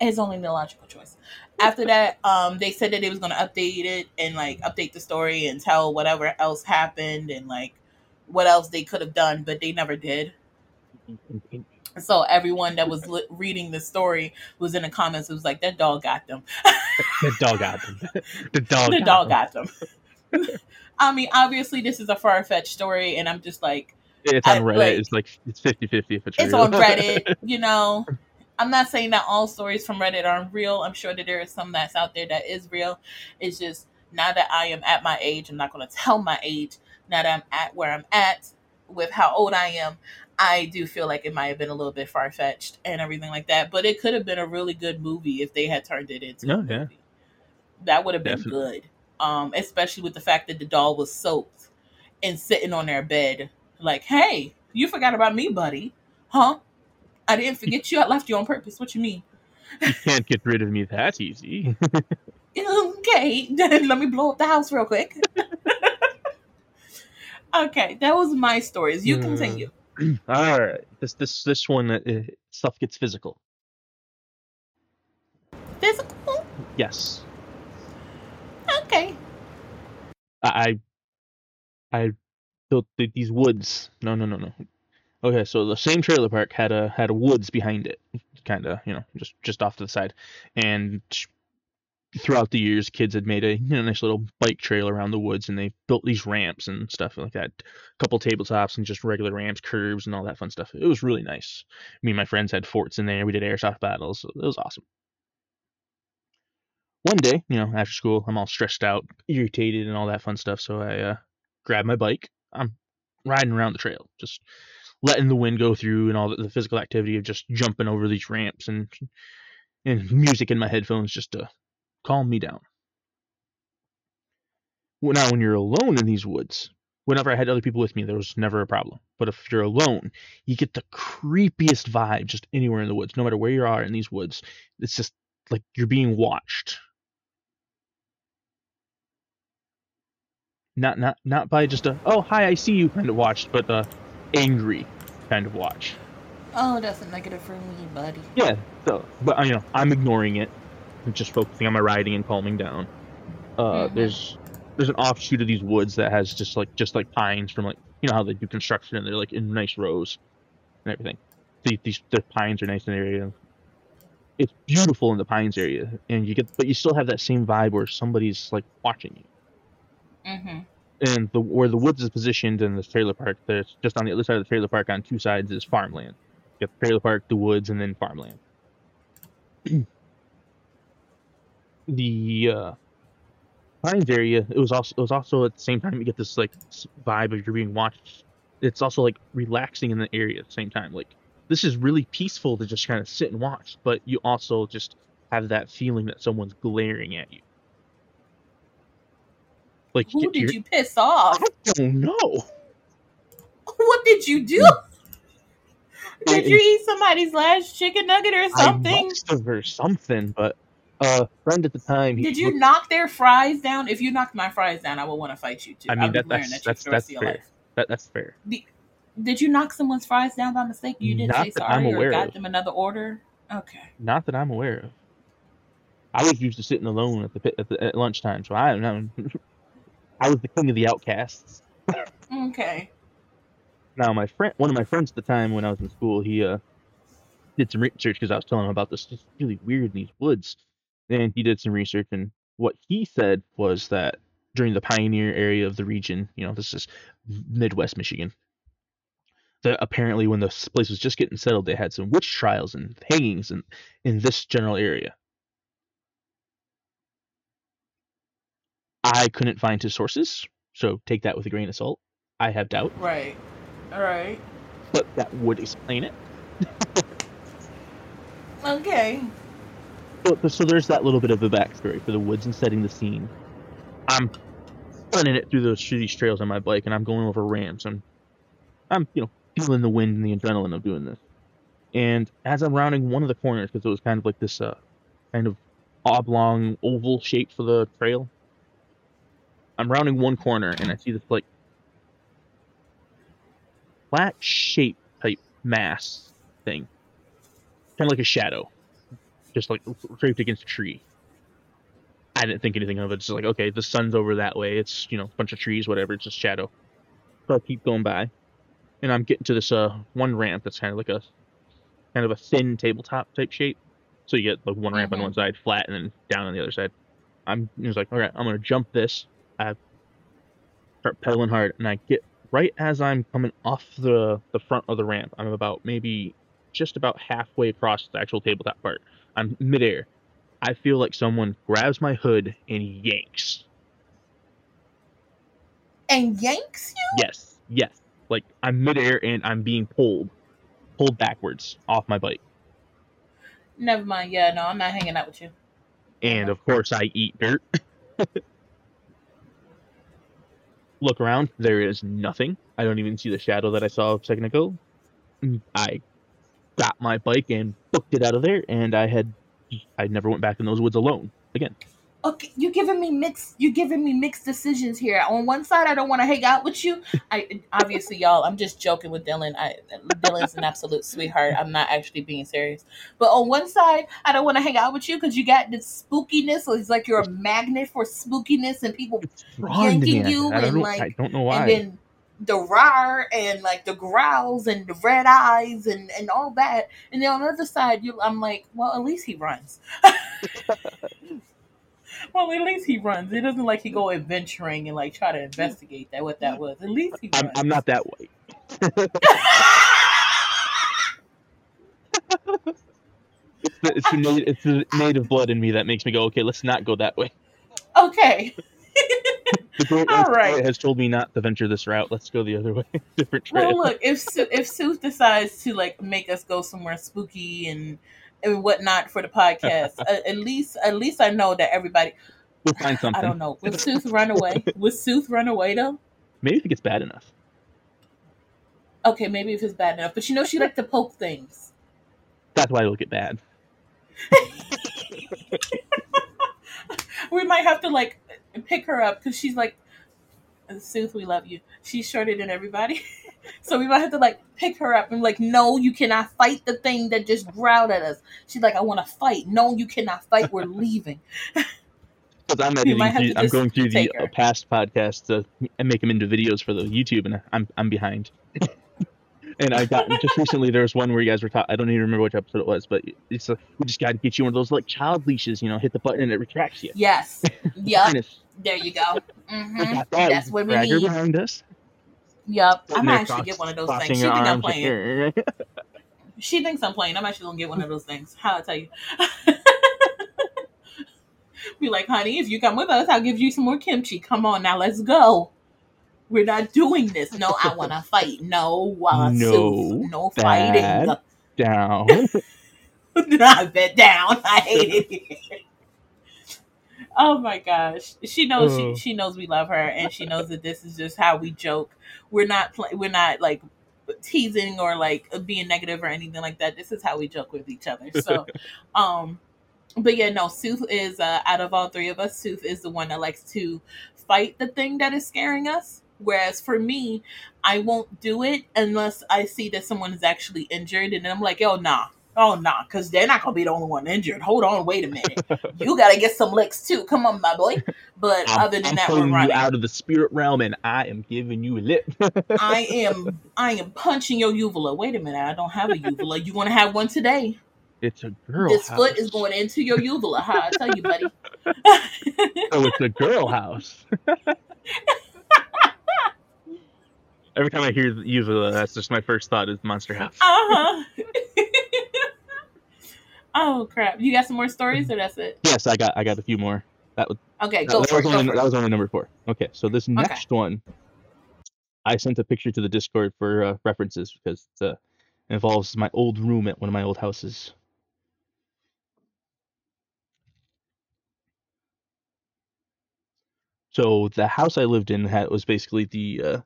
It's only the logical choice. After that, um, they said that they was gonna update it and like update the story and tell whatever else happened and like what else they could have done, but they never did. <laughs> So everyone that was li- reading the story was in the comments. It was like that dog got them. the dog got them. <laughs> the dog. the got dog them. got them. <laughs> I mean, obviously, this is a far fetched story, and I'm just like, It's I- on Reddit. like- it's like it's 50-50 if it's, it's on Reddit, you know. I'm not saying that all stories from Reddit are real. I'm sure that there is some that's out there that is real. It's just now that I am at my age, I'm not going to tell my age. Now that I'm at where I'm at with how old I am, I do feel like it might have been a little bit far fetched and everything like that. But it could have been a really good movie if they had turned it into a yeah. movie. That would have been Definitely. good. Um, especially with the fact that the doll was soaked and sitting on their bed, like, "Hey, you forgot about me, buddy? Huh? I didn't <laughs> forget you. I left you on purpose. What you mean? you can't get rid of me <laughs> that easy. Okay, then <laughs> let me blow up the house real quick. okay, that was my stories. You Hmm. continue. <clears throat> All right. This this this one uh, stuff gets physical. Physical? Yes. Okay. I I built th- these woods. No, no, no, no. Okay, so the same trailer park had a had a woods behind it, kind of, you know, just just off to the side, and throughout the years, kids had made a you know, nice little bike trail around the woods, and they built these ramps and stuff like that. A couple tabletops and just regular ramps, curves, and all that fun stuff. It was really nice. Me and my friends had forts in there. We did airsoft battles. It was awesome. One day, you know, after school, I'm all stressed out, irritated, and all that fun stuff. So I uh, grab my bike. I'm riding around the trail, just letting the wind go through and all the, the physical activity of just jumping over these ramps and and music in my headphones just to calm me down. Well, now, when you're alone in these woods, whenever I had other people with me, there was never a problem. But if you're alone, you get the creepiest vibe just anywhere in the woods, no matter where you are in these woods. It's just like you're being watched. Not not not by just a oh hi I see you kind of watch, but uh angry kind of watch. Oh, that's a negative for me, buddy. Yeah. So, but you know, I'm ignoring it, just focusing on my riding and calming down. Uh, Mhm. there's there's an offshoot of these woods that has just like just like pines from like you know how they do construction and they're like in nice rows and everything. These these the pines are nice in the area. It's beautiful in the pines area, and you get but you still have that same vibe where somebody's like watching you. Mm-hmm. and the where the woods is positioned in this trailer park, there's just on the other side of the trailer park on two sides is farmland. You got the trailer park, the woods, and then farmland. <clears throat> the uh, Pines area, it was also it was also at the same time you get this like vibe of you're being watched. It's also like relaxing in the area at the same time. Like this is really peaceful to just kind of sit and watch, but you also just have that feeling that someone's glaring at you. Like Who did you piss off? I don't know. <laughs> What did you do? Did I- you eat somebody's last chicken nugget or I something? must have or something, but uh, friend at the time. he Did you looked- knock their fries down? If you knocked my fries down, I would want to fight you too. I mean, I'll be that- that's- at that's- for the that's fair. That that's fair. Did you knock someone's fries down by mistake? You didn't Not say that I'm sorry or got of. them another order? Okay. Not that I'm aware of. I was used to sitting alone at the pit at, the, at lunchtime, so I don't. <laughs> I was the king of the outcasts. Okay. Now, my friend, one of my friends at the time when I was in school, he uh did some research because I was telling him about this. It's really weird in these woods, and he did some research, and what he said was that during the pioneer area of the region, you know, this is Midwest Michigan. That apparently, when this place was just getting settled, they had some witch trials and hangings in in this general area. I couldn't find his sources, so take that with a grain of salt. I have doubt, Right. All right. but that would explain it. <laughs> Okay. So, so there's that little bit of a backstory for the woods and setting the scene. I'm running it through those through these trails on my bike, and I'm going over ramps, and I'm you know feeling the wind and the adrenaline of doing this. And as I'm rounding one of the corners, because it was kind of like this uh, kind of oblong oval shape for the trail, I'm rounding one corner, and I see this like flat shape type mass thing, kind of like a shadow just like draped against a tree. I didn't think anything of it. It's just like, okay, the sun's over that way. It's, you know, a bunch of trees, whatever. It's just shadow. So I keep going by. And I'm getting to this uh one ramp that's kind of like a kind of a thin tabletop type shape. So you get like one ramp on Mhm. one side, flat, and then down on the other side. I'm was like, all right, I'm gonna jump this. I start pedaling hard, and I get right as I'm coming off the the front of the ramp. I'm about maybe just about halfway across the actual tabletop part. I'm midair. I feel like someone grabs my hood and yanks. And yanks you? Yes, yes. Like I'm midair and I'm being pulled, pulled backwards off my bike. Never mind. Yeah, no, I'm not hanging out with you. And of course, I eat dirt. <laughs> Look around. There is nothing. I don't even see the shadow that I saw a second ago. I got my bike and booked it out of there, and I had I never went back in those woods alone again. okay, you're giving me mixed. You're giving me mixed decisions here. On one side, I don't want to hang out with you. I obviously, y'all, I'm just joking with Dylon. I, Dylon's an absolute sweetheart. I'm not actually being serious. But on one side, I don't want to hang out with you because you got this spookiness. So it's like you're a magnet for spookiness and people yanking you I and like I don't know why. and then the roar and like the growls and the red eyes and and all that. And then on the other side you i'm like well at least he runs. <laughs> Well at least he runs. It doesn't like he go adventuring and like try to investigate that what that was. At least he I'm, runs. I'm not that way. <laughs> It's the, it's, the native, it's the native blood in me that makes me go, okay, let's not go that way. okay The great All right. has told me not to venture this route. Let's go the other way. <laughs> Different trail. well look if Su- if sooth decides to like make us go somewhere spooky and and whatnot for the podcast <laughs> at, at least at least i know that everybody we'll find something. i don't know would sooth run away <laughs> would sooth run away though Maybe if it gets bad enough. Okay, maybe if it's bad enough. But you know she like to poke things. That's why it'll get bad. We might have to like pick her up because she's like Sooth, we love you. She's shorter than everybody. <laughs> So we might have to like pick her up and like, no, you cannot fight the thing that just growled at us. She's like, I want to fight. No, you cannot fight. We're <laughs> leaving. Because I'm editing, through- I'm going through the her. uh, past podcasts uh, and make them into videos for the YouTube, and I'm I'm behind. <laughs> and I got just recently there was one where you guys were talking. I don't even remember which episode it was, but it's like we just got to get you one of those like child leashes. You know, hit the button and it retracts you. Yes. Yep. And it's- There you go. we hmm that. That's what we need. behind us. Yep. I Sitting might there actually get one of those things. She your think I'm playing. <laughs> She thinks I'm playing. I'm actually gonna get one of those things. How I tell you? <laughs> Be like, honey, if you come with us, I'll give you some more kimchi. Come on, now let's go. We're not doing this. No, I <laughs> want to fight. No, uh, No, Sooth. no fighting. Dad. down. I bet down. I hate it. Oh my gosh, she knows Oh. she she knows we love her, and she knows that this is just how we joke. We're not pl- we're not like teasing or like being negative or anything like that. This is how we joke with each other. So, <laughs> um, but yeah, no, Sooth is uh, out of all three of us, Sooth is the one that likes to fight the thing that is scaring us. Whereas for me, I won't do it unless I see that someone is actually injured, and then I'm like, oh nah, oh nah, because they're not gonna be the only one injured. Hold on, wait a minute, you gotta get some licks too. Come on, my boy. But I'm, other than I'm that, we're pulling you out of the spirit realm, and I am giving you a lip. <laughs> I am I am punching your uvula. Wait a minute, I don't have a uvula. You want to have one today? it's a girl. this house. foot is going into your uvula. How I tell you, buddy. Oh, it's a girl house. <laughs> Every time I hear uvula, that's just my first thought is monster house. Uh huh. <laughs> oh crap! You got some more stories, or that's it? Yes, I got I got a few more. That was Okay, that, go that for was it. Only, that was only number four. Okay, so this next one, I sent a picture to the Discord for uh, references because it uh, involves my old room at one of my old houses. So the house I lived in had was basically the uh,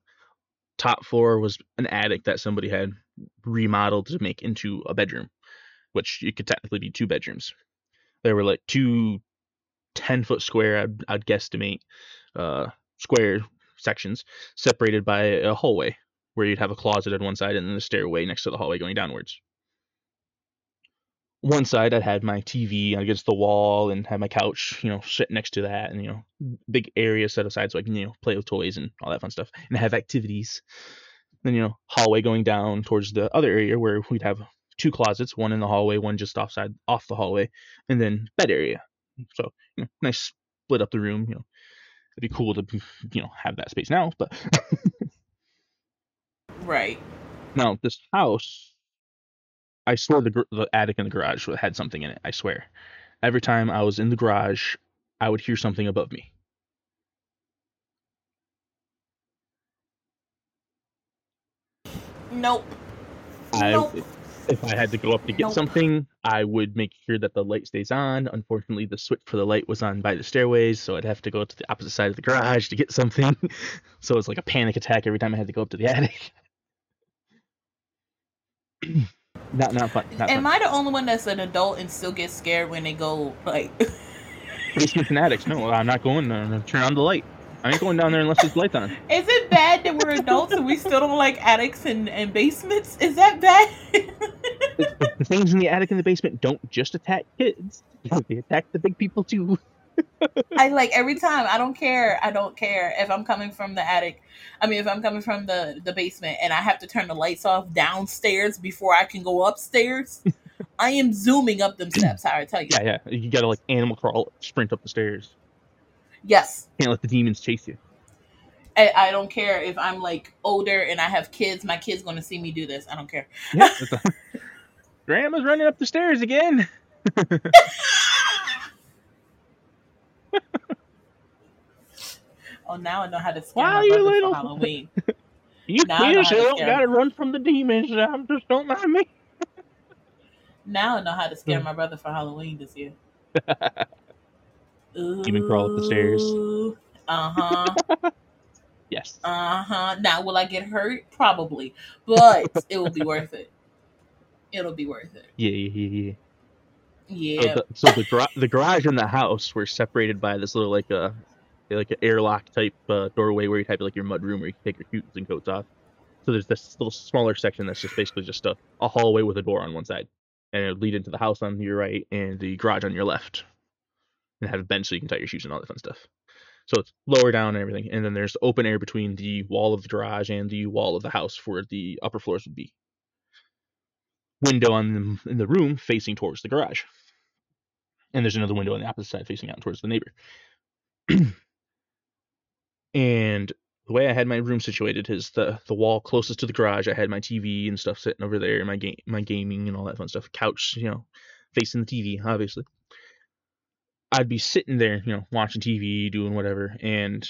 top floor was an attic that somebody had remodeled to make into a bedroom, which it could technically be two bedrooms. There were like two 10 foot square, I'd, I'd guesstimate, uh, square sections separated by a hallway where you'd have a closet on one side and then a stairway next to the hallway going downwards. One side, I'd had my TV against the wall and had my couch, you know, sit next to that, and you know, big area set aside so I can, you know, play with toys and all that fun stuff, and have activities. Then, you know, hallway going down towards the other area where we'd have two closets, one in the hallway, one just offside off the hallway, and then bed area. So, you know, nice split up the room. You know, it'd be cool to, you know, have that space now. But <laughs> Right. now this house, I swear the the attic and the garage had something in it. I swear. Every time I was in the garage, I would hear something above me. Nope. I, Nope. If I had to go up to get Nope. something, I would make sure that the light stays on. Unfortunately, the switch for the light was on by the stairways, so I'd have to go to the opposite side of the garage to get something. <laughs> so it's like a panic attack every time I had to go up to the attic. <coughs> not not fun. Not Am fun. I the only one that's an adult and still gets scared when they go like <laughs> basements and attics. No, I'm not going. to turn on the light. I ain't going down there unless it's lights on. Is it bad that we're adults and we still don't like attics and, and basements? Is that bad? the, the things in the attic and the basement don't just attack kids; they attack the big people too. I like every time. I don't care. I don't care if I'm coming from the attic. I mean, if I'm coming from the the basement and I have to turn the lights off downstairs before I can go upstairs. I am zooming up them steps. How I tell you. Yeah, yeah. You gotta like animal crawl, sprint up the stairs. Yes. Can't let the demons chase you. I, I don't care if I'm like older and I have kids. My kid's gonna see me do this. I don't care. Yeah, <laughs> Grandma's running up the stairs again. <laughs> oh, now I know how to scare Why my you brother little- for Halloween. <laughs> You Now know kids how don't gotta run from the demons. I'm just don't mind me. Now I know how to Hmm. scare my brother for Halloween this year. Demon crawl up the stairs. Uh huh. <laughs> Yes. Uh huh. Now, will I get hurt? Probably, but <laughs> it will be worth it. It'll be worth it. Yeah, yeah, yeah, yeah. Yeah. So the, so the, gar- the garage and the house were separated by this little like a like an airlock type uh, doorway where you have like your mud room where you can take your shoes and coats off. So there's this little smaller section that's just basically just a, a hallway with a door on one side, and it would lead into the house on your right and the garage on your left, and have a bench so you can tie your shoes and all that fun stuff. So it's lower down and everything, and then there's open air between the wall of the garage and the wall of the house where the upper floors would be. Window on the, in the room facing towards the garage and there's another window on the opposite side facing out towards the neighbor. <clears throat> and the way I had my room situated is the the wall closest to the garage. I had my TV and stuff sitting over there, my game, my gaming and all that fun stuff. Couch, you know, facing the TV, obviously. I'd be sitting there, you know, watching TV, doing whatever, and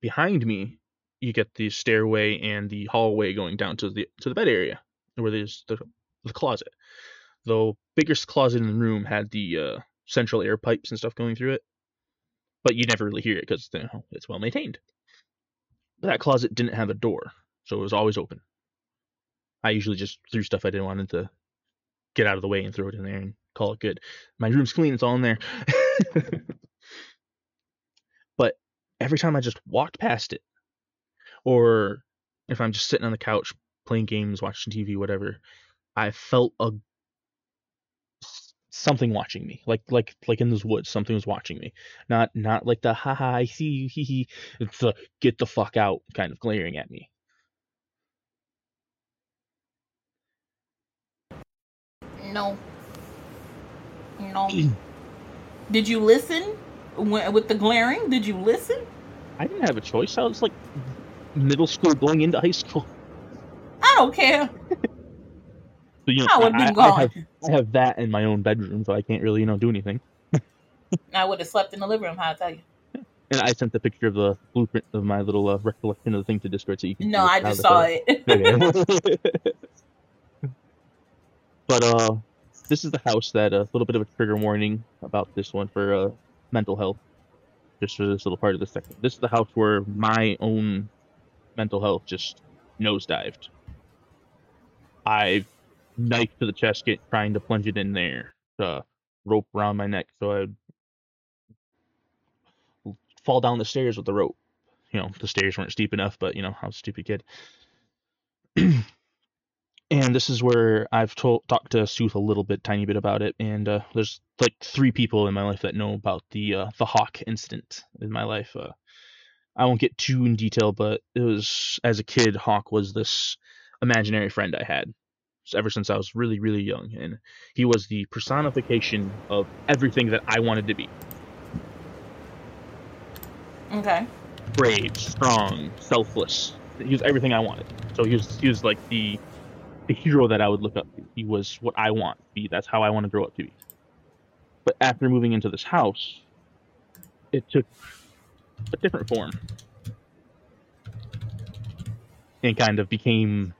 behind me, you get the stairway and the hallway going down to the to the bed area where there's the the closet. The biggest closet in the room had the uh, central air pipes and stuff going through it, but you never really hear it because you know, it's well maintained. But that closet didn't have a door, so it was always open. I usually just threw stuff I didn't want to get out of the way and throw it in there and call it good. My room's clean; it's all in there. <laughs> but every time I just walked past it, or if I'm just sitting on the couch playing games, watching TV, whatever, I felt a something watching me like like like in those woods something was watching me not not like the haha i see you hee hee it's the get the fuck out kind of glaring at me No. <clears throat> Did you listen with the glaring? Did you listen? i didn't have a choice i was like middle school going into high school I don't care. so you know I would I, have I been have, gone. I have that in my own bedroom so i can't really you know do anything I would have slept in the living room. How I tell you? and i sent the picture of the blueprint of my little uh, recollection of the thing to discord so you can No, I just saw photo- it. <laughs> But uh, this is the house that a little bit of a trigger warning about this one for uh, mental health. Just for this little part of the section. This is the house where my own mental health just nosedived. I knife to the chest, get trying to plunge it in there. Uh, rope around my neck, so I'd fall down the stairs with the rope. You know, the stairs weren't steep enough, but you know, I was a stupid kid. <clears throat> and this is where I've told talked to Sooth a little bit, tiny bit about it. And uh, there's like three people in my life that know about the uh, the hawk incident in my life. Uh, I won't get too in detail, but it was as a kid, Hawk was this imaginary friend I had ever since I was really, really young, and he was the personification of everything that I wanted to be: okay. brave, strong, selfless. He was everything I wanted. So he was he was like the the hero that I would look up to. He was what I want to be. That's how I want to grow up to be. But after moving into this house, it took a different form and kind of became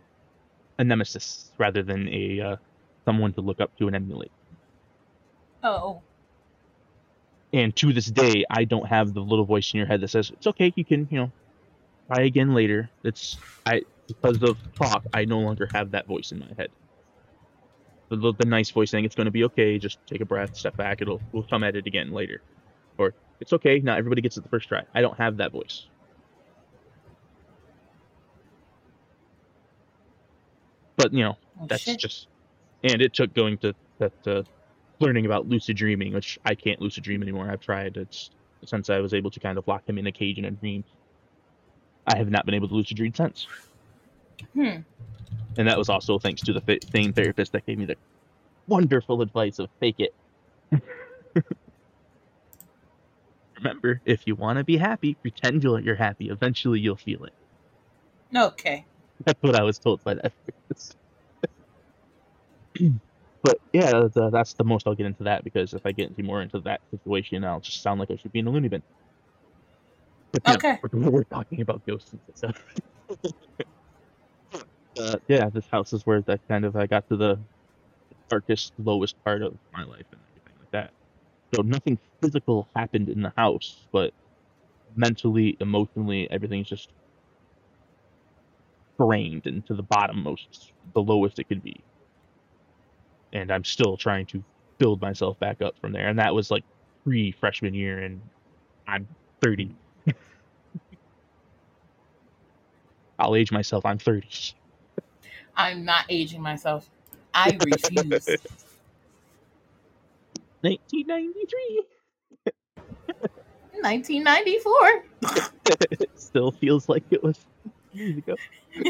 a nemesis rather than a uh, someone to look up to and emulate. Oh. And to this day, I don't have the little voice in your head that says it's okay. You can, you know, try again later. It's I because of Hawk. I no longer have that voice in my head. the, the, the nice voice saying it's going to be okay. Just take a breath, step back. It'll we'll come at it again later, or it's okay. Not everybody gets it the first try. I don't have that voice. But you know, Oh, that's shit. just, and it took going to that uh, learning about lucid dreaming, which I can't lucid dream anymore. I've tried. It's since I was able to kind of lock him in a cage in a dream. I have not been able to lucid dream since, Hmm. and that was also thanks to the fa- same therapist that gave me the wonderful advice of fake it. <laughs> Remember, if you want to be happy, pretend you're you're happy. Eventually, you'll feel it. Okay. That's what I was told by that. therapist. <clears throat> but yeah, the, that's the most I'll get into that because if I get into more into that situation, I'll just sound like I should be in a loony bin. But, you know, Okay. we're, we're talking about ghosts and stuff. <laughs> uh, yeah, this house is where that kind of I got to the darkest, lowest part of my life and everything like that. So nothing physical happened in the house, but mentally, emotionally, everything's just drained into the bottommost, the lowest it could be. And I'm still trying to build myself back up from there. And that was like pre freshman year, and I'm 30. <laughs> I'll age myself. I'm 30. I'm not aging myself. I refuse. <laughs> 1993. 1994. it <laughs> still feels like it was years ago. <laughs>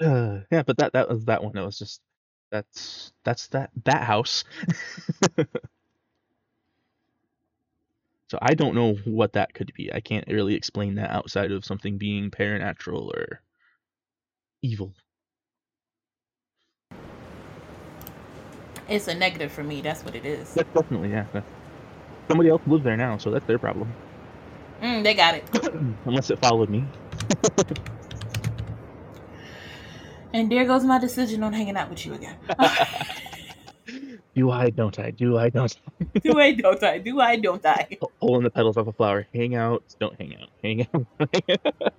Uh, yeah, but that that was that one. It was just that's that's that that house. So I don't know what that could be. I can't really explain that outside of something being paranatural or evil. It's a negative for me. That's what it is. That's definitely yeah. that's- Somebody else lives there now, so that's their problem. Mm, they got it. <clears throat> Unless it followed me. And there goes my decision on hanging out with you again. <laughs> <laughs> Do I? Don't I? Do I? Don't I? <laughs> do I? Don't I? Do I? Don't I? <laughs> Pulling the petals off a flower. Hang out. Don't hang out. Hang out. <laughs>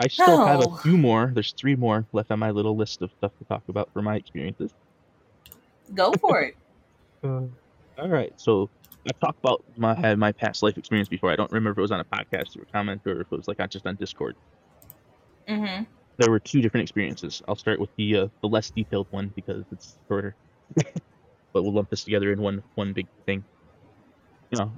I still have a few more. There's three more left on my little list of stuff to talk about for my experiences. Go for it. all right. So I talked about my my past life experience before. I don't remember if it was on a podcast or a comment or if it was like on- just on Discord. Mm-hmm. There were two different experiences. I'll start with the uh, the less detailed one because it's shorter. <laughs> but we'll lump this together in one one big thing. You know,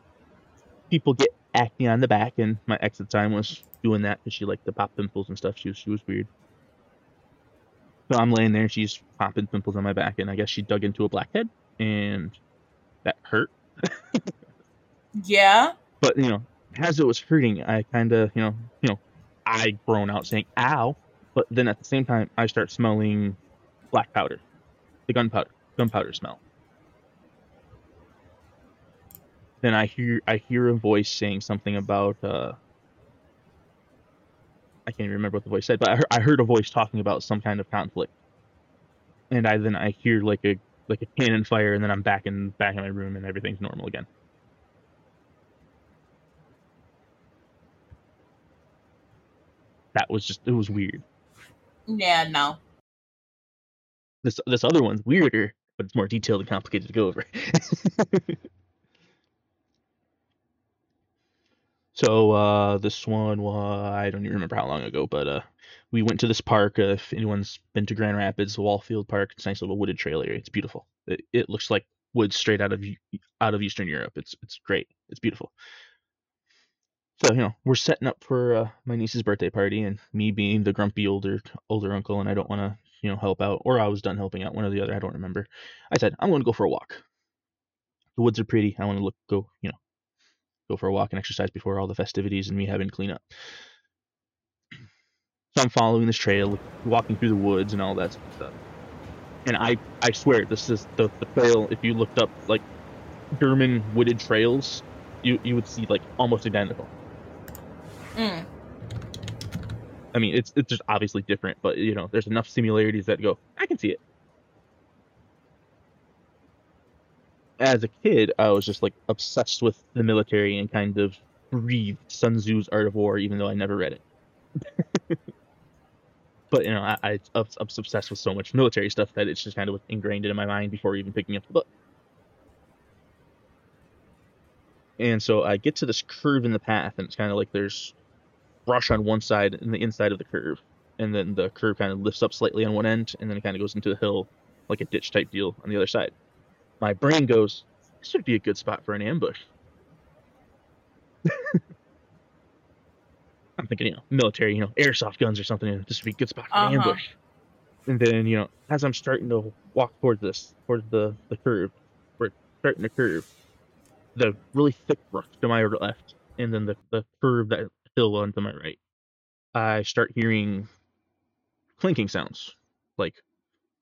people get acne on the back, and my ex at the time was doing that because she liked to pop pimples and stuff. She was she was weird. So I'm laying there, she's popping pimples on my back, and I guess she dug into a blackhead, and that hurt. <laughs> Yeah. But you know, as it was hurting, I kind of you know you know I groan out saying "ow," but then at the same time I start smelling black powder, the gunpowder gunpowder smell. Then I hear I hear a voice saying something about uh, I can't even remember what the voice said, but I heard, I heard a voice talking about some kind of conflict, and I then I hear like a like a cannon fire, and then I'm back in back in my room, and everything's normal again. That was just it was weird. Yeah. No. This this other one's weirder, but it's more detailed and complicated to go over. <laughs> so uh, this one I don't even remember how long ago, but uh, we went to this park. Uh, if anyone's been to Grand Rapids, Wallfield Park, it's a nice little wooded trail area. It's beautiful. It, it looks like woods straight out of out of Eastern Europe. It's it's great. It's beautiful. So you know we're setting up for uh, my niece's birthday party, and me being the grumpy older older uncle, and I don't want to you know help out, or I was done helping out, one or the other. I don't remember. I said I'm going to go for a walk. The woods are pretty. I want to look go you know go for a walk and exercise before all the festivities and me having clean up. So I'm following this trail, walking through the woods and all that stuff. And I I swear this is the, the trail. If you looked up like German wooded trails, you you would see like almost identical. Mm. I mean, it's it's just obviously different, but you know, there's enough similarities that go, I can see it. As a kid, I was just like obsessed with the military and kind of breathed Sun Tzu's Art of War, even though I never read it. <laughs> but you know, I, I I'm obsessed with so much military stuff that it's just kind of ingrained in my mind before even picking up the book. And so I get to this curve in the path, and it's kind of like there's brush on one side and the inside of the curve, and then the curve kind of lifts up slightly on one end, and then it kind of goes into the hill like a ditch type deal on the other side. My brain goes, this would be a good spot for an ambush. <laughs> I'm thinking, you know, military, you know, airsoft guns or something. This would be a good spot for an Uh-huh. ambush. And then, you know, as I'm starting to walk towards this, towards the, the curve, we're starting to curve, the really thick brush to my left, and then the, the curve that hill on to my right, I start hearing clinking sounds, like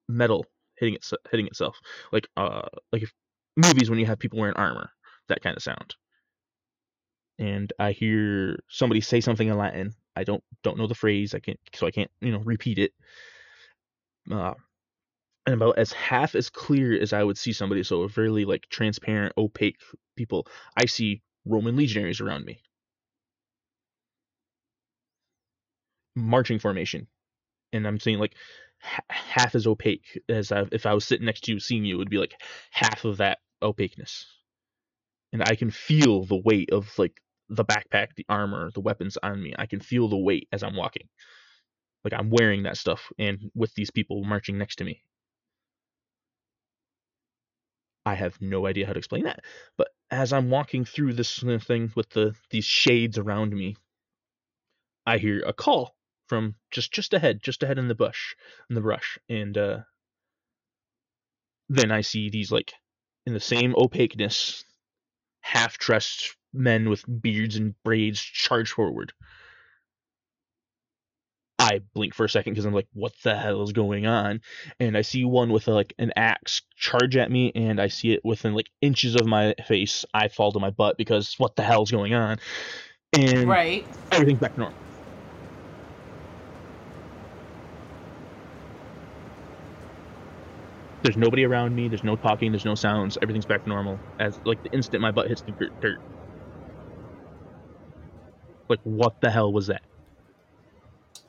metal hitting it, hitting itself, like uh, like if movies when you have people wearing armor, that kind of sound. And I hear somebody say something in Latin. I don't don't know the phrase. I can't, so I can't you know repeat it. Uh, and about as half as clear as I would see somebody, so a fairly like transparent, opaque people, I see Roman legionaries around me. Marching formation. And I'm seeing like h- half as opaque as I, if I was sitting next to you seeing you, it would be like half of that opaqueness. And I can feel the weight of like the backpack, the armor, the weapons on me. I can feel the weight as I'm walking. Like I'm wearing that stuff and with these people marching next to me. I have no idea how to explain that. But as I'm walking through this uh, thing with the these shades around me, I hear a call from just just ahead, just ahead in the bush, in the brush, and uh, then I see these like in the same opaqueness, half dressed men with beards and braids charge forward. I blink for a second because I'm like, what the hell is going on? And I see one with a, like an axe charge at me, and I see it within like inches of my face. I fall to my butt because what the hell is going on? And Right. everything's back to normal. There's nobody around me. There's no talking. There's no sounds. Everything's back to normal. As like the instant my butt hits the dirt. Like what the hell was that?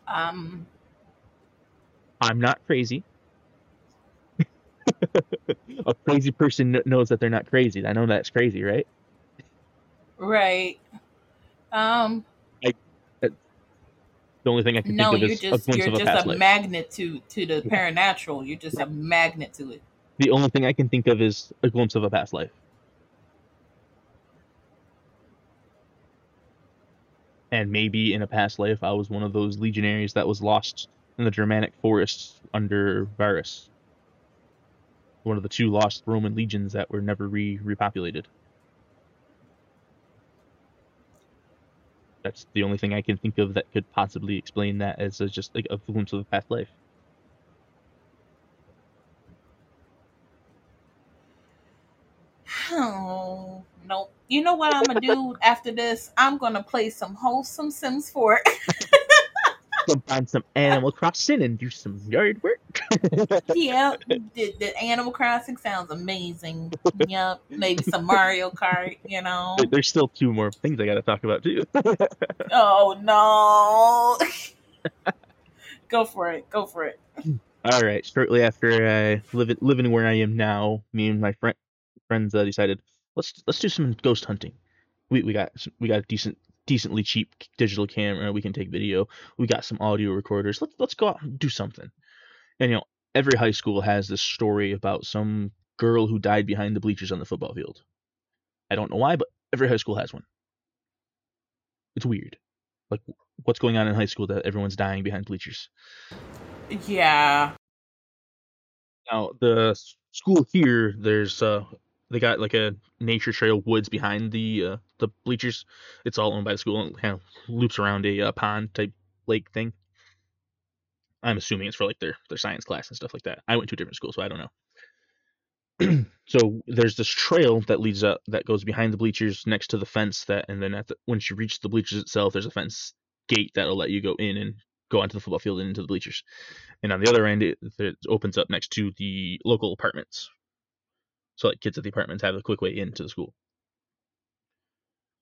Um. I'm not crazy. <laughs> a crazy person knows that they're not crazy. I know that's crazy, right? Right. Um. The only thing I can No, think of you're is a just glimpse you're of a just a life. magnet to to the paranatural. You're just a magnet to it. the only thing I can think of is a glimpse of a past life. And maybe in a past life, I was one of those legionaries that was lost in the Germanic forests under Varus. One of the two lost Roman legions that were never re repopulated. That's the only thing I can think of that could possibly explain that as a, just like a glimpse of a past life. Oh no! You know what I'm gonna do after this? I'm gonna play some wholesome Sims 4. <laughs> Sometimes some Animal Crossing and do some yard work. <laughs> yeah, the, the Animal Crossing sounds amazing. Yep, maybe some Mario Kart. You know. There's still two more things I got to talk about too. <laughs> Oh no! <laughs> go for it. Go for it. All right. Shortly after I live living where I am now, me and my friend friends uh, decided let's let's do some ghost hunting. We we got we got a decent decently cheap digital camera. We can take video. We got some audio recorders. Let's let's go out and do something. And you know, every high school has this story about some girl who died behind the bleachers on the football field. I don't know why, but every high school has one. It's weird. Like what's going on in high school that everyone's dying behind bleachers? Yeah. Now the school here, there's uh, they got like a nature trail woods behind the uh, the bleachers. It's all owned by the school and kind of loops around a uh, pond type lake thing. I'm assuming it's for like their their science class and stuff like that. I went to a different school, so I don't know. <clears throat> so there's this trail that leads up that goes behind the bleachers next to the fence that, and then at the, once you reach the bleachers itself, there's a fence gate that'll let you go in and go onto the football field and into the bleachers. And on the other end, it, it opens up next to the local apartments. So like kids at the apartments have a quick way into the school.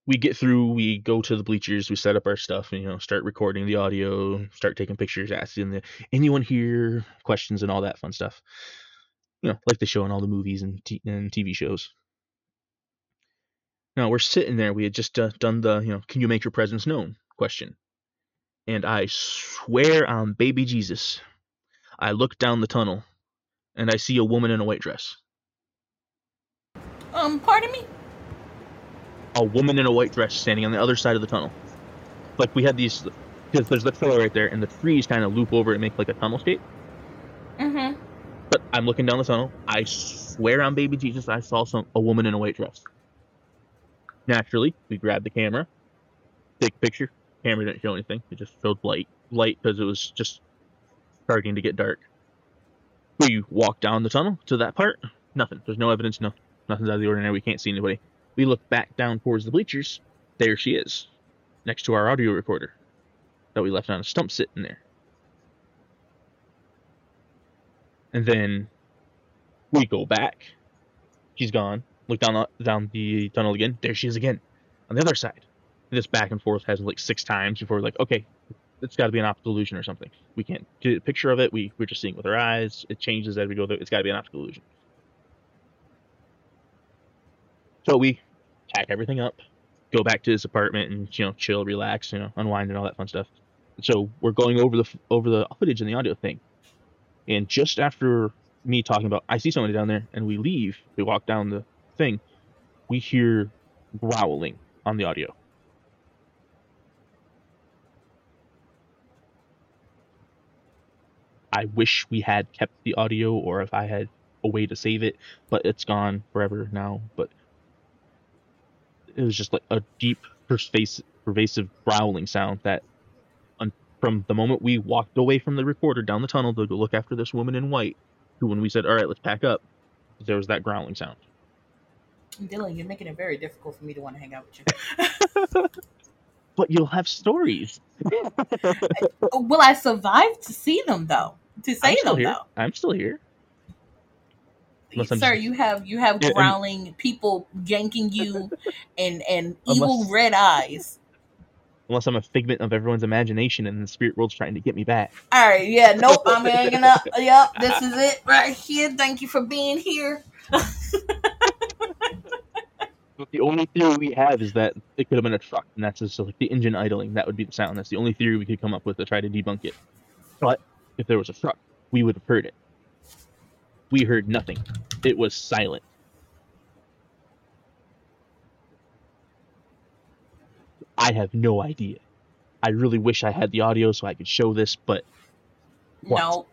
we get through, we go to the bleachers, we set up our stuff, and you know, start recording the audio, start taking pictures, asking the anyone here questions and all that fun stuff. You know, like they show in all the movies and, t- and TV shows. Now we're sitting there. We had just uh, done the, you know, can you make your presence known question, and I swear on baby Jesus, I look down the tunnel, and I see a woman in a white dress. Um, pardon me. A woman in a white dress standing on the other side of the tunnel. Like we had these, because there's the pillar right there, and the trees kind of loop over and make like a tunnel shape. Mm-hmm. But I'm looking down the tunnel. I swear on baby Jesus, I saw some a woman in a white dress. Naturally, we grabbed the camera, take a picture. Camera didn't show anything. It just showed light, light because it was just starting to get dark. We walk down the tunnel to that part. Nothing. There's no evidence. No, nothing's out of the ordinary. We can't see anybody. We look back down towards the bleachers. There she is, next to our audio recorder that we left on a stump sitting there. And then we go back. She's gone. Look down the, down the tunnel again. There she is again, on the other side. And this back and forth has like six times before we're like, okay, it's got to be an optical illusion or something. We can't get a picture of it. We we're just seeing it with our eyes. It changes as we go. There. It's got to be an optical illusion. So we pack everything up, go back to his apartment, and you know, chill, relax, you know, unwind, and all that fun stuff. So we're going over the over the footage and the audio thing, and just after me talking about, I see somebody down there, and we leave. We walk down the thing. We hear growling on the audio. I wish we had kept the audio or if I had a way to save it, but it's gone forever now. But it was just like a deep, pervasive, pervasive growling sound that, un- from the moment we walked away from the recorder down the tunnel to go look after this woman in white, to when we said, "All right, let's pack up," there was that growling sound. Dylon, you're making it very difficult for me to want to hang out with you. <laughs> But you'll have stories. Will I survive to see them though? To say them here. though? I'm still here. Unless Sir, just- you have you have Yeah, and- growling people yanking you and and Unless- evil red eyes. Unless I'm a figment of everyone's imagination and the spirit world's trying to get me back. All right, yeah, nope, I'm hanging up. Yep, this is it right here. Thank you for being here. But <laughs> the only theory we have is that it could have been a truck, and that's just like the engine idling. That would be the sound. That's the only theory we could come up with to try to debunk it. But if there was a truck, we would have heard it. We heard nothing. It was silent. I have no idea. I really wish I had the audio so I could show this, but What? No,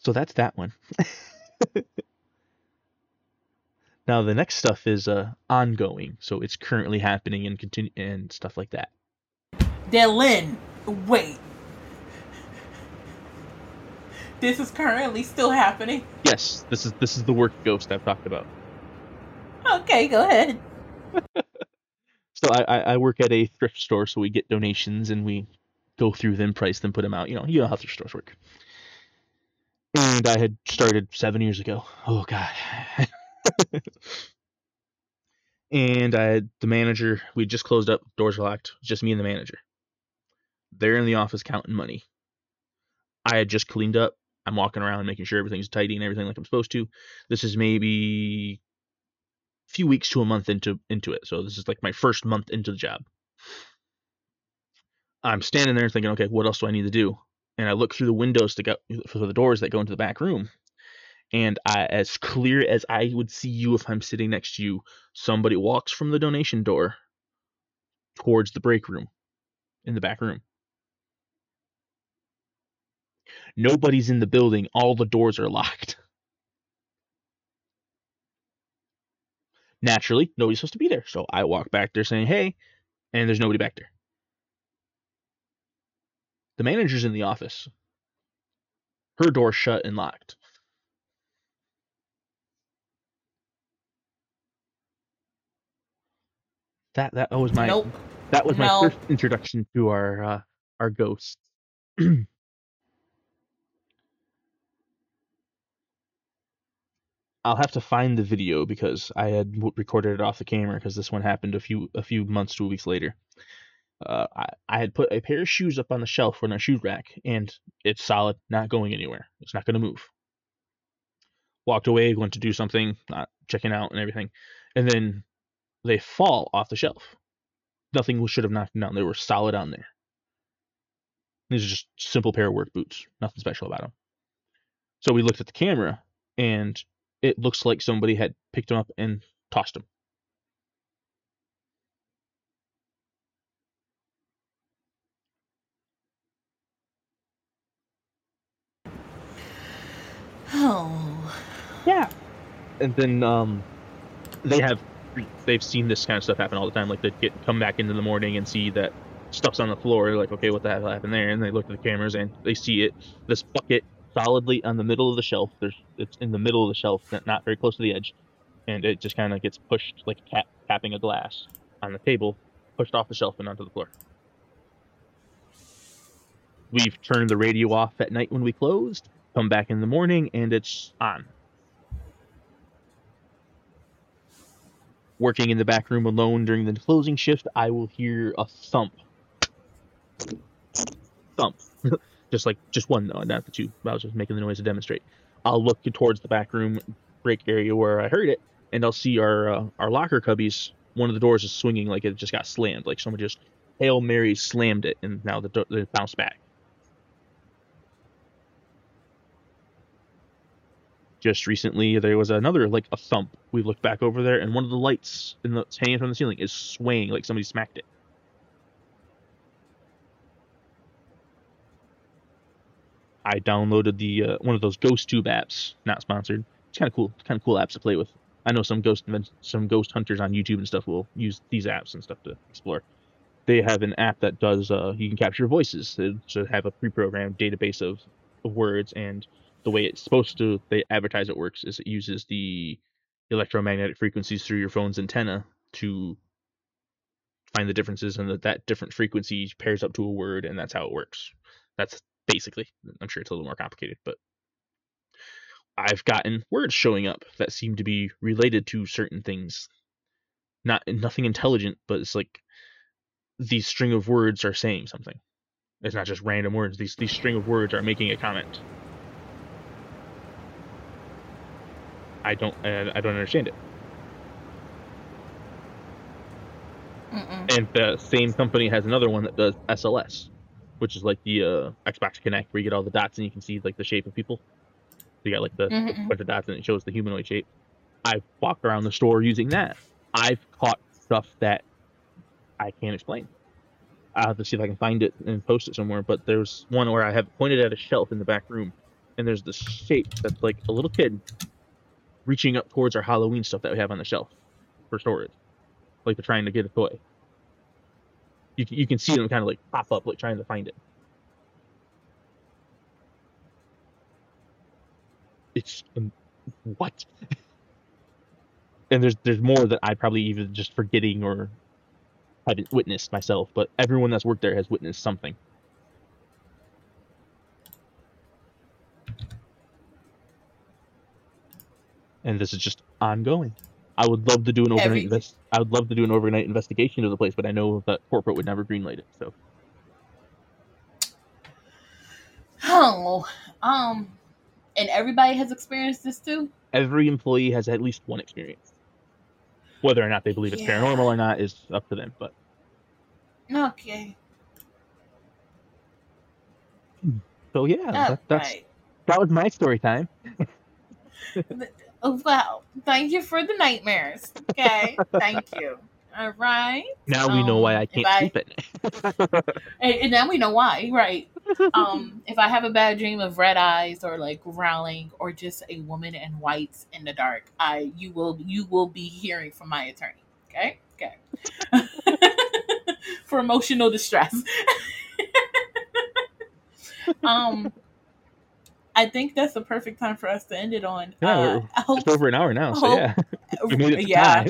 So that's that one. <laughs> now the next stuff is uh ongoing, so it's currently happening and continue and stuff like that. Dylon, wait. This is currently still happening. Yes, this is this is the work ghost I've talked about. Okay, go ahead. <laughs> So I, I I work at a thrift store, so we get donations and we go through them, price them, put them out. You know, you know how thrift stores work. And I had started seven years ago. Oh god. <laughs> and I had the manager. We just closed up. Doors were locked. Just me and the manager. They're in the office counting money. I had just cleaned up. I'm walking around making sure everything's tidy and everything like I'm supposed to. This is maybe a few weeks to a month into into it. So this is like my first month into the job. I'm standing there thinking, okay, what else do I need to do? And I look through the windows to go for the doors that go into the back room. And I, as clear as I would see you if I'm sitting next to you, somebody walks from the donation door towards the break room in the back room. Nobody's in the building. All the doors are locked. Naturally, nobody's supposed to be there. So I walk back there saying, hey, and there's nobody back there. The manager's in the office. Her door shut and locked. That that was my nope. that was my first introduction to our uh, our ghosts. <clears throat> I'll have to find the video because I had recorded it off the camera because this one happened a few a few months to weeks later. Uh, I, I had put a pair of shoes up on the shelf in our shoe rack, and it's solid, not going anywhere. It's not going to move. Walked away, went to do something, not checking out and everything, and then they fall off the shelf. Nothing should have knocked them down. They were solid on there. These are just simple pair of work boots, nothing special about them. So we looked at the camera, and it looks like somebody had picked them up and tossed them. Oh. Yeah. And then um, they have they've seen this kind of stuff happen all the time. Like they get come back into the morning and see that stuff's on the floor. They're like, okay, what the hell happened there? And they look at the cameras and they see it. This bucket solidly on the middle of the shelf. There's it's in the middle of the shelf, not- very close to the edge, and it just kind of gets pushed like a cat tapping a glass on the table, pushed off the shelf and onto the floor. We've turned the radio off at night when we closed. Come back in the morning and it's on. Working in the back room alone during the closing shift, I will hear a thump. Thump. <laughs> just like just one though, not the two. I was just making the noise to demonstrate. I'll look towards the back room break area where I heard it, and I'll see our uh, our locker cubbies. One of the doors is swinging like it just got slammed, like someone just hail mary slammed it, and now the do- it bounced back. Just recently, there was another like a thump. We looked back over there, and one of the lights in the hanging from the ceiling is swaying like somebody smacked it. I downloaded the uh, one of those Ghost Tube apps, not sponsored. It's kind of cool. It's kind of cool apps to play with. I know some ghost some ghost hunters on YouTube and stuff will use these apps and stuff to explore. They have an app that does uh, you can capture voices. Should have a pre-programmed database of, of words, and the way it's supposed to they advertise it works is it uses the electromagnetic frequencies through your phone's antenna to find the differences, and that that different frequency pairs up to a word, and that's how it works. That's basically. I'm sure it's a little more complicated, but I've gotten words showing up that seem to be related to certain things. Not nothing intelligent, but it's like these string of words are saying something. It's not just random words. These these string of words are making a comment. I don't uh, I don't understand it. Mm-mm. And the same company has another one that does SLS, which is like the uh, Xbox Kinect, where you get all the dots and you can see like the shape of people. So you got like the, Mhm. bunch of dots and it shows the humanoid shape. I've walked around the store using that. I've caught stuff that I can't explain. I'll have to see if I can find it and post it somewhere. But there's one where I have pointed at a shelf in the back room, and there's this shape that's like a little kid reaching up towards our Halloween stuff that we have on the shelf for storage, like they're trying to get a toy. You can, you can see them kind of like pop up, like trying to find it. It's um, what? and there's there's more that I probably even just forgetting or haven't witnessed myself, but everyone that's worked there has witnessed something. And this is just ongoing. I would love to do an overnight invest. I would love to do an overnight investigation of the place, but I know that corporate would never greenlight it. So Oh, um, and everybody has experienced this too. every employee has at least one experience. Whether or not they believe it's Yeah. paranormal or not is up to them. But Okay, so yeah, that, that's right. that was my story time. <laughs> <laughs> Oh, wow, thank you for the nightmares. Okay, thank you. All right. Now we know why Um, I can't I- sleep at night. <laughs> And, and now we know why, right? Um, if I have a bad dream of red eyes or like growling or just a woman in whites in the dark, I you will you will be hearing from my attorney. Okay, okay. <laughs> For emotional distress. <laughs> um, I think that's the perfect time for us to end it on. Yeah, uh, we're hope Just over an hour now, so hope- yeah, <laughs> we made it yeah,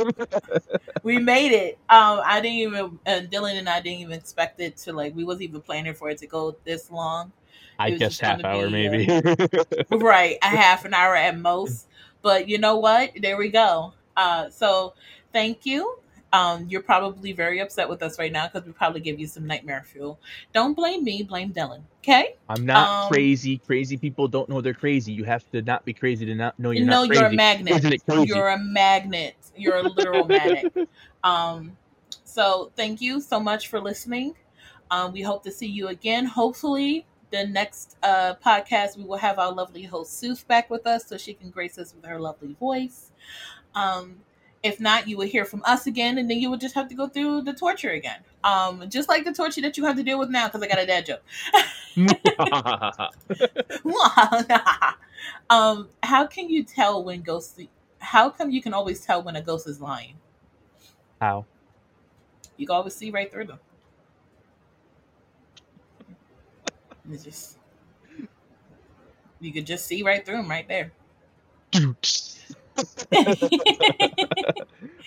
<laughs> we made it. Um, I didn't even uh, Dylon and I didn't even expect it to like. We wasn't even planning for it to go this long. I guess half hour be, maybe. <laughs> Right, a half an hour at most. But you know what? There we go. Uh, so thank you. Um, you're probably very upset with us right now because we probably give you some nightmare fuel. Don't blame me, blame Dylon. Okay? I'm not Um, crazy. Crazy people don't know they're crazy. You have to not be crazy to not know you're no, not crazy. you're a magnet. Isn't it crazy? You're a magnet. You're a literal magnet. <laughs> Um, so thank you so much for listening. Um, we hope to see you again. Hopefully, the next uh, podcast we will have our lovely host Sooth back with us, so she can grace us with her lovely voice. Um, if not, you will hear from us again, and then you will just have to go through the torture again. Um, just like the torture that you have to deal with now, because I got a dad joke. <laughs> <laughs> um, how can you tell when ghosts? How come you can always tell when a ghost is lying? How? You can always see right through them. It's just you could just see right through them right there.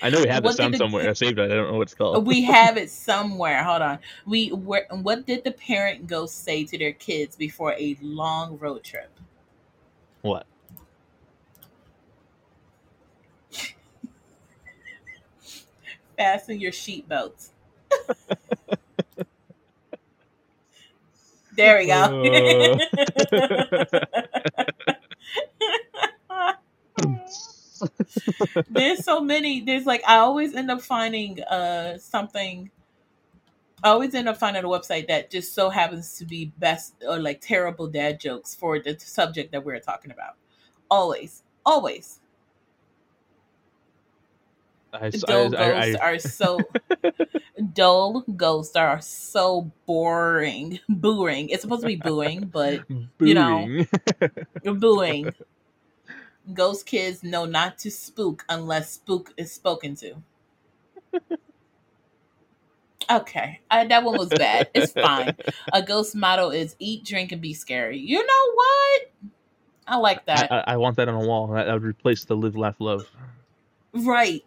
I know we have this sound the- somewhere. I saved it. I don't know what it's called. we have it somewhere. Hold on. We were, what did the parent ghost say to their kids before a long road trip? What? <laughs> Fasten your seat belts. there we go. Oh. <laughs> <laughs> there's so many there's like i always end up finding uh something i always end up finding a website that just so happens to be best or like terrible dad jokes for the subject that we're talking about always always I, dull I, ghosts I, are so <laughs> dull ghosts are so boring <laughs> booing it's supposed to be booing but you know. booing. <laughs> ghost kids know not to spook unless spook is spoken to okay uh, that one was bad it's <laughs> fine a ghost motto is eat drink and be scary you know what i like that I, I want that on a wall. That, that would replace the live, laugh, love. right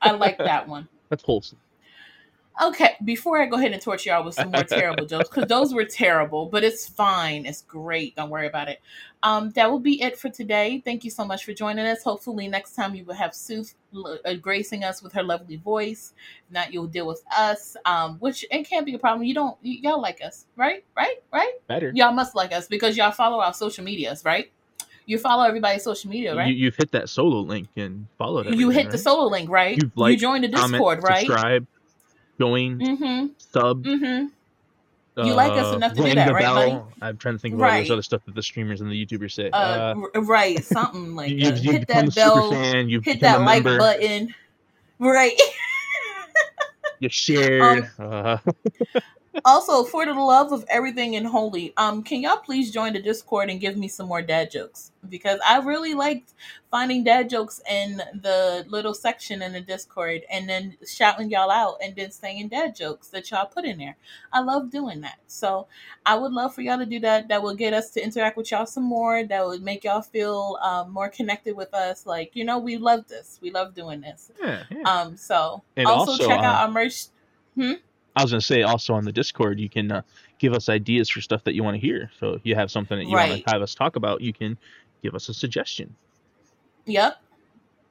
i like that one <laughs> That's wholesome. Okay, before I go ahead and torture y'all with some more <laughs> terrible jokes, because those were terrible, but it's fine. It's great. Don't worry about it. Um, that will be it for today. Thank you so much for joining us. Hopefully, next time you will have Sooth uh, gracing us with her lovely voice. If not, you'll deal with us, um, which it can't be a problem. You don't, y- y'all like us, right? Right? Right? Better. Y'all must like us because y'all follow our social medias, right? You follow everybody's social media, right? You, you've hit that solo link and followed. You, hit the solo link, right? You've liked, you joined the comment, Discord, right? subscribe, join, Mm-hmm. sub. Mm-hmm. You like us enough to do that, right, bell. buddy? I'm trying to think of all Right. those other stuff that the streamers and the YouTubers say. uh, Uh, right, something like you, that. you've hit that bell, fan. You've hit that like member. button. <laughs> Right. You shared. uh, <laughs> also, for the love of everything and holy, um, can y'all please join the Discord and give me some more dad jokes? Because I really liked finding dad jokes in the little section in the Discord and then shouting y'all out and then saying dad jokes that y'all put in there. I love doing that. So I would love for y'all to do that. That will get us to interact with y'all some more. That would make y'all feel um, more connected with us. Like, you know, we love this. We love doing this. yeah, yeah. Um, so also, also, check uh, out our merch. I was gonna say also on the Discord you can uh, give us ideas for stuff that you want to hear. So if you have something that you want to have us talk about, you can give us a suggestion. Yep.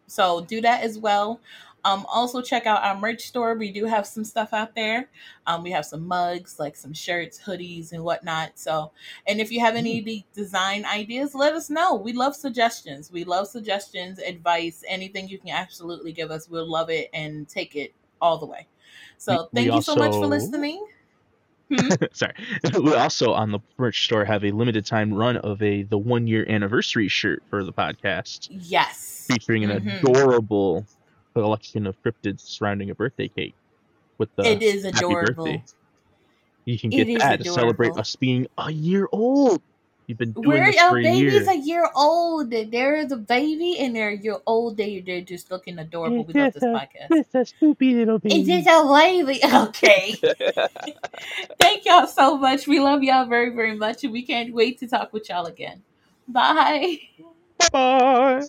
So do that as well. Um, also check out our merch store. We do have some stuff out there. Um, we have some mugs, like some shirts, hoodies, and whatnot. So, and if you have any de- design ideas, let us know. We love suggestions. We love suggestions, advice, anything you can absolutely give us. We'll love it and take it all the way. So, We- we thank you so much for also- listening. Hmm? <laughs> Sorry. <laughs> We also on the merch store have a limited time run of a the one year anniversary shirt for the podcast, Yes. featuring an Mhm. adorable collection of cryptids surrounding a birthday cake with the it is happy adorable. birthday. You can get that to celebrate us being a year old. You've been doing Where this for a baby's year. a year old. There is a baby and they're a year old. They they're just looking adorable. We love this podcast. It's a spoopy little baby. It's this a baby? <laughs> Okay. <laughs> Thank y'all so much. We love y'all very, very much, and we can't wait to talk with y'all again. Bye. Bye.